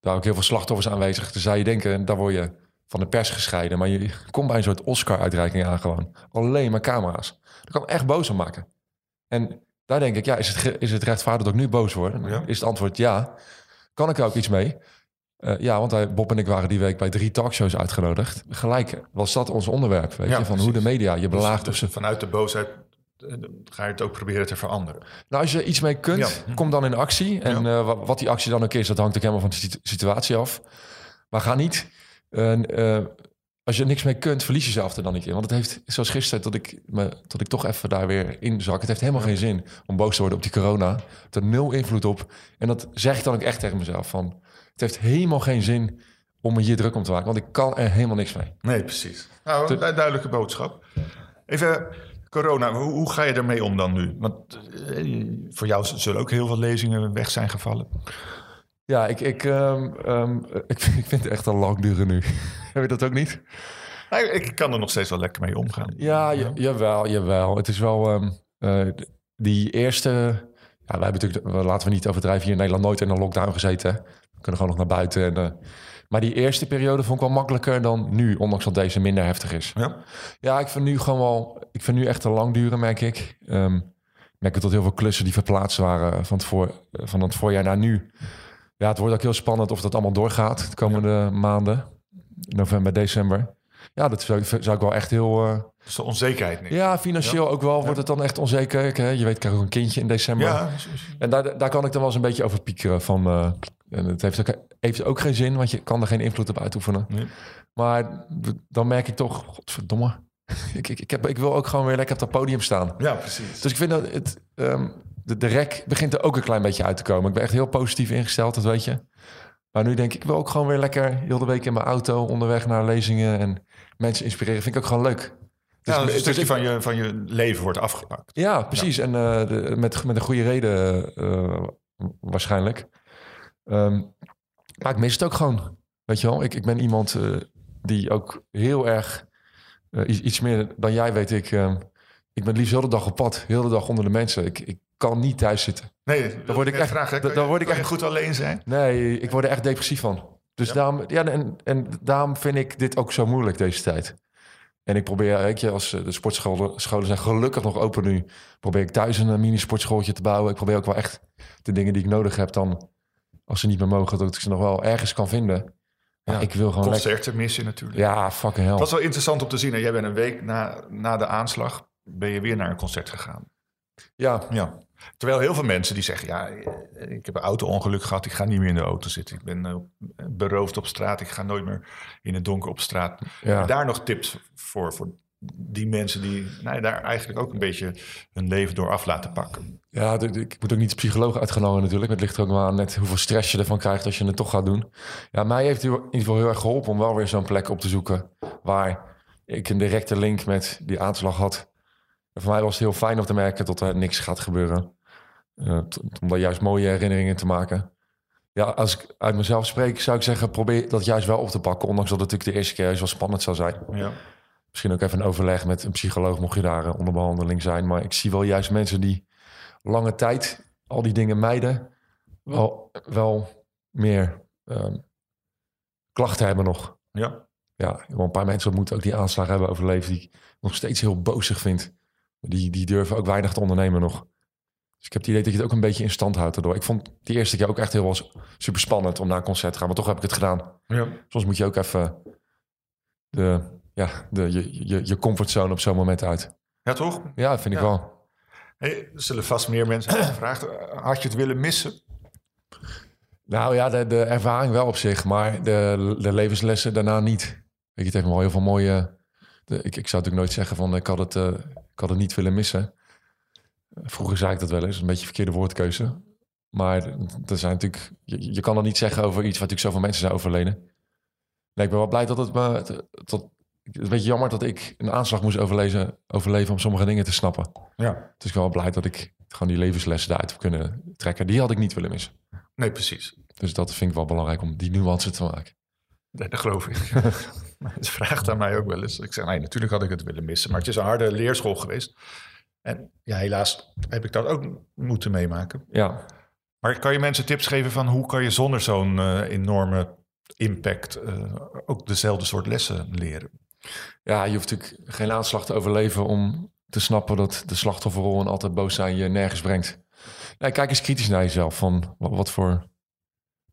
daar ook heel veel slachtoffers aanwezig. Dus zou je denken, daar word je van de pers gescheiden. Maar je komt bij een soort Oscar-uitreiking aan gewoon. Alleen maar camera's. Dat kan echt boos om maken. En daar denk ik, ja, is het, is het rechtvaardig dat ik nu boos word? Ja. Is het antwoord ja. Kan ik er ook iets mee? Eh, ja, want hij, Bob en ik waren die week bij drie talkshows uitgenodigd. Gelijk was dat ons onderwerp, weet Ja, je? Van hoe de media je belaagt. Dus, of dus ze vanuit de boosheid eh, ga je het ook proberen te veranderen. Nou, als je iets mee kunt, Ja. kom dan in actie. En eh, wa- wat die actie dan ook is, dat hangt ook helemaal van de situ- situatie af. Maar ga niet, als je niks mee kunt, verlies je jezelf er dan niet in. Want het heeft, zoals gisteren, dat ik, me, dat ik toch even daar weer in zak. Het heeft helemaal geen zin om boos te worden op die corona. Het heeft er nul invloed op. En dat zeg ik dan ook echt tegen mezelf. Van, het heeft helemaal geen zin om me hier druk om te maken. Want ik kan er helemaal niks mee. Nee, precies. Nou, een du- duidelijke boodschap. Even corona, hoe, hoe ga je ermee om dan nu? Want eh, voor jou zullen ook heel veel lezingen weg zijn gevallen. Ja, ik, ik, ehm, ehm, ik, vind, ik vind het echt al lang duren nu. Heb je dat ook niet? Nou, ik kan er nog steeds wel lekker mee omgaan. Ja, ja. jawel, jawel. Het is wel ehm, eh, die eerste... Ja, wij hebben natuurlijk, laten we niet overdrijven, hier in Nederland nooit in een lockdown gezeten. hè. We kunnen gewoon nog naar buiten. En, eh, maar die eerste periode vond ik wel makkelijker dan nu, ondanks dat deze minder heftig is. Ja? Ja, ik vind nu gewoon wel... Ik vind nu echt te lang duren, merk ik. Ehm, ik merk dat heel veel klussen die verplaatst waren van het, voor, van het voorjaar naar nu. Ja, het wordt ook heel spannend of dat allemaal doorgaat de komende maanden. November, december. Ja, dat zou, zou ik wel echt heel... eh, Dus de onzekerheid niet. ja, financieel ook wel wordt het dan echt onzeker. Ik, hè, je weet, ik krijg ook een kindje in december. Ja, En daar, daar kan ik dan wel eens een beetje over piekeren. Van, eh, en het heeft ook, heeft ook geen zin, want je kan er geen invloed op uitoefenen. Nee. Maar dan merk ik toch, godverdomme. ik, ik, ik, heb, ik wil ook gewoon weer lekker op dat podium staan. ja, precies. Dus ik vind dat het, ehm, de, de rek begint er ook een klein beetje uit te komen. Ik ben echt heel positief ingesteld, dat weet je. Maar nu denk ik, ik wil ook gewoon weer lekker heel de week in mijn auto onderweg naar lezingen en mensen inspireren. Vind ik ook gewoon leuk. Dus, ja, dus een dus stukje ik- van je, van je leven wordt afgepakt. ja, precies. En eh, de- met, met een goede reden eh, waarschijnlijk. Ehm, maar ik mis het ook gewoon. Weet je wel, ik, ik ben iemand eh, die ook heel erg... iets, iets meer dan jij weet ik... ehm, ik ben liefst heel de dag op pad. Heel de dag onder de mensen. Ik, ik kan niet thuis zitten. Nee, Dan word ik echt- vragen, dan- word ik echt- goed alleen zijn. Nee, ik word er echt depressief van. Dus Ja. daarom, ja, en, en daarom vind ik dit ook zo moeilijk deze tijd. En ik probeer, weet je, als eh, de sportscholen scholen zijn gelukkig nog open nu, probeer ik thuis een eh, mini-sportschooltje te bouwen. Ik probeer ook wel echt de dingen die ik nodig heb dan, als ze niet meer mogen, dat ik ze nog wel ergens kan vinden. Ja, ik wil gewoon lekker... Concerten missen natuurlijk. Ja, fucking hell. Het was wel interessant om te zien. hè. Jij bent een week na, na de aanslag, ben je weer naar een concert gegaan. Ja, Ja. Terwijl heel veel mensen die zeggen, ja, ik heb een auto-ongeluk gehad, ik ga niet meer in de auto zitten. Ik ben eh, beroofd op straat, ik ga nooit meer in het donker op straat. ja. Daar nog tips voor, voor die mensen die nou, daar eigenlijk ook een beetje hun leven door af laten pakken. Ja, ik moet ook niet de psycholoog uitgenomen natuurlijk. Het ligt er ook wel aan net hoeveel stress je ervan krijgt als je het toch gaat doen. Ja, mij heeft het in ieder geval heel erg geholpen om wel weer zo'n plek op te zoeken... waar ik een directe link met die aanslag had. En voor mij was het heel fijn om te merken dat er niks gaat gebeuren. Eh, om daar juist mooie herinneringen te maken. Ja, als ik uit mezelf spreek, zou ik zeggen... probeer dat juist wel op te pakken. Ondanks dat het natuurlijk de eerste keer wel spannend zou zijn. Ja. Misschien ook even een overleg met een psycholoog, mocht je daar eh, onder behandeling zijn. Maar ik zie wel juist mensen die lange tijd al die dingen mijden, wel, wel meer ehm, klachten hebben nog. Ja. Ja, wel een paar mensen ontmoet ook die aanslag hebben overleefd, die ik nog steeds heel bozig vind. Die, die durven ook weinig te ondernemen nog. Dus ik heb het idee dat je het ook een beetje in stand houdt daardoor. Ik vond die eerste keer ook echt heel super spannend om naar een concert te gaan, maar toch heb ik het gedaan. ja. Soms moet je ook even de, ja, de, je, je, je comfortzone op zo'n moment uit. Ja, toch? Ja, vind ik Ja. wel. Hey, er zullen vast meer mensen hebben gevraagd. Had je het willen missen? Nou ja, de, de ervaring wel op zich, maar de, de levenslessen daarna niet. Weet je, het heeft me wel heel veel mooie... De, ik, ik zou natuurlijk nooit zeggen van ik had het, eh, ik had het niet willen missen. Vroeger zei ik dat wel eens, een beetje verkeerde woordkeuze. Maar er zijn natuurlijk, je, je kan dat niet zeggen over iets wat natuurlijk zoveel mensen zijn overleden. Nee, ik ben wel blij dat het me... Dat, het is een beetje jammer dat ik een aanslag moest overlezen, overleven om sommige dingen te snappen. Ja. Dus ik ben wel blij dat ik gewoon die levenslessen eruit heb kunnen trekken. Die had ik niet willen missen. Nee, precies. Dus dat vind ik wel belangrijk om die nuance te maken. Nee, dat geloof ik. Ze vraagt aan mij ook wel eens. Ik zeg, nee, natuurlijk had ik het willen missen. Maar het is een harde leerschool geweest. En ja, helaas heb ik dat ook moeten meemaken. Ja, Maar kan je mensen tips geven van hoe kan je zonder zo'n eh, enorme impact eh, ook dezelfde soort lessen leren? ja, je hoeft natuurlijk geen aanslag te overleven om te snappen dat de slachtofferrol en altijd boos zijn je nergens brengt. Nee, kijk eens kritisch naar jezelf. Van wat, wat voor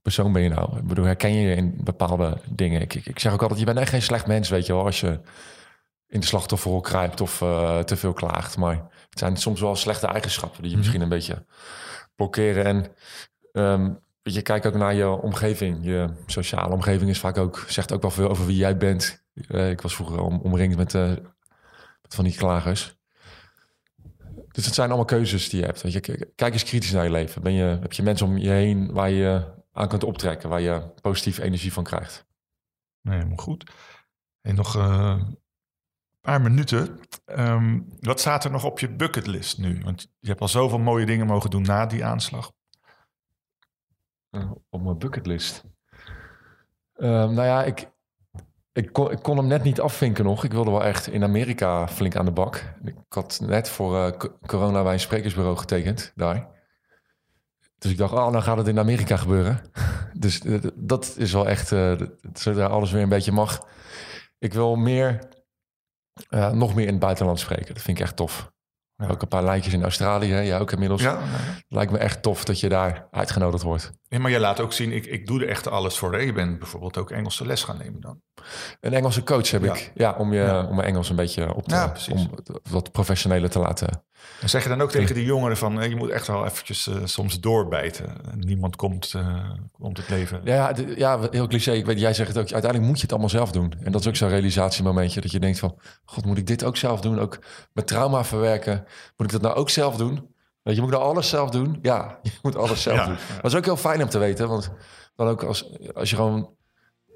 persoon ben je nou? Ik bedoel, herken je je in bepaalde dingen? Ik, ik, ik zeg ook altijd, je bent echt geen slecht mens, weet je wel, als je in de slachtofferrol kruipt of eh, te veel klaagt. Maar het zijn soms wel slechte eigenschappen die je misschien een beetje blokkeren. En weet je, kijk ook naar je omgeving. Je sociale omgeving is vaak ook, zegt ook wel veel over wie jij bent. Eh, ik was vroeger om, omringd met, met van die klagers. Dus het zijn allemaal keuzes die je hebt. Weet je. Kijk eens kritisch naar je leven. Ben je, heb je mensen om je heen waar je aan kunt optrekken, waar je positieve energie van krijgt? Nee, helemaal goed. En nog eh, een paar minuten. Ehm, wat staat er nog op je bucketlist nu? Want je hebt al zoveel mooie dingen mogen doen na die aanslag. Eh, op mijn bucketlist. Ehm, nou ja, ik, ik, kon, ik kon hem net niet afvinken nog. Ik wilde wel echt in Amerika flink aan de bak. Ik had net voor eh, co- corona bij een sprekersbureau getekend daar. Dus ik dacht, oh, nou gaat het in Amerika gebeuren. dus eh, dat is wel echt, d- zodra alles weer een beetje mag. Ik wil meer, eh, nog meer in het buitenland spreken. Dat vind ik echt tof. Ja. Ook een paar lijntjes in Australië, jij ook inmiddels. Ja, Lijkt me echt tof dat je daar uitgenodigd wordt. nee, maar je laat ook zien, ik, ik doe er echt alles voor. Je bent bijvoorbeeld ook Engelse les gaan nemen dan. Een Engelse coach heb Ja. ik. Ja, om, je, Ja. om mijn Engels een beetje op te... Ja, om wat professioneler te laten. En zeg je dan ook tegen die jongeren van, eh, je moet echt wel eventjes eh, soms doorbijten. Niemand komt, eh, komt het leven. Ja, ja, ja, heel cliché. Ik weet, jij zegt het ook. Uiteindelijk moet je het allemaal zelf doen. En dat is ook zo'n realisatiemomentje. Dat je denkt van... God, moet ik dit ook zelf doen? Ook met trauma verwerken. Moet ik dat nou ook zelf doen? Weet je, moet ik nou alles zelf doen? Ja, je moet alles zelf Ja, doen. ja. Dat is ook heel fijn om te weten. Want dan ook als, als je gewoon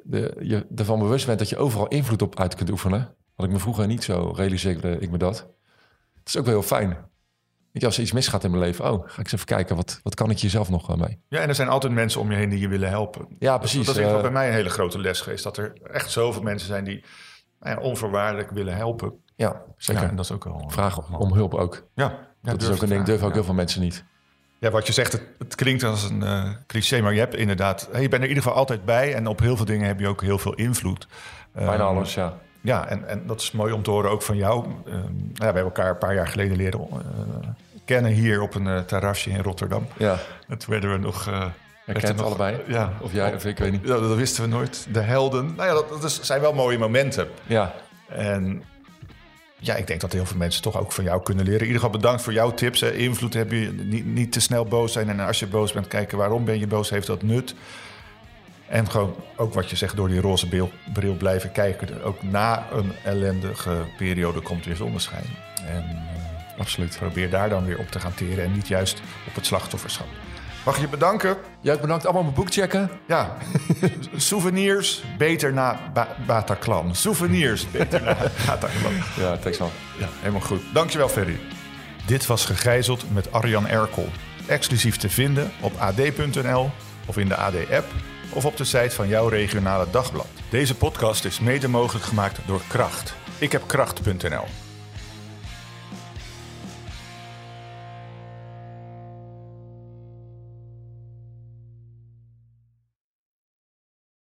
de, je ervan bewust bent... dat je overal invloed op uit kunt oefenen. Had ik me vroeger niet zo realiseerde ik me dat. Het is ook wel heel fijn. Weet je, als er iets misgaat in mijn leven... oh, ga ik eens even kijken. Wat, wat kan ik hier zelf nog eh, mee? Ja, en er zijn altijd mensen om je heen die je willen helpen. Ja, precies. Dat is Eh, bij mij een hele grote les geweest. Dat er echt zoveel mensen zijn die nou ja, onvoorwaardelijk willen helpen. Ja, zeker. Ja, en dat is ook wel... Vragen om hulp ook. Ja, ja, dat is ook een ding, durven ook ja. heel veel mensen niet. Ja, wat je zegt, het, het klinkt als een eh, cliché, maar je hebt inderdaad... Je bent er in ieder geval altijd bij en op heel veel dingen heb je ook heel veel invloed. Bijna Ehm, alles, ja. Ja, en, en dat is mooi om te horen ook van jou. Ehm, ja, we hebben elkaar een paar jaar geleden leren eh, kennen hier op een eh, terrasje in Rotterdam. Ja, En toen werden we nog... eh, er kent nog- allebei. Ja, Of jij of ik, weet niet. Ja, dat wisten we nooit. De helden. Nou ja, dat, dat is- zijn wel mooie momenten. Ja, En ja, ik denk dat heel veel mensen toch ook van jou kunnen leren. In ieder geval bedankt voor jouw tips. Hè. Invloed heb je niet, niet te snel boos zijn. En als je boos bent, kijken waarom ben je boos, heeft dat nut. En gewoon ook wat je zegt, door die roze bril, bril blijven kijken. Ook na een ellendige periode komt weer zonneschijn. En eh, absoluut. probeer daar dan weer op te gaan teren en niet juist op het slachtofferschap. Mag ik je bedanken? Jij ook bedankt. Allemaal mijn boek checken. Ja, souvenirs beter na ba Bataclan. Souvenirs beter na Bataclan. Ja, tekst van. Ja, helemaal goed. Dankjewel, Ferry. Dit was Gegijzeld met Arjan Erkel. Exclusief te vinden op ad.nl of in de AD-app of op de site van jouw regionale dagblad. Deze podcast is mede mogelijk gemaakt door Kracht. Ik heb kracht.nl.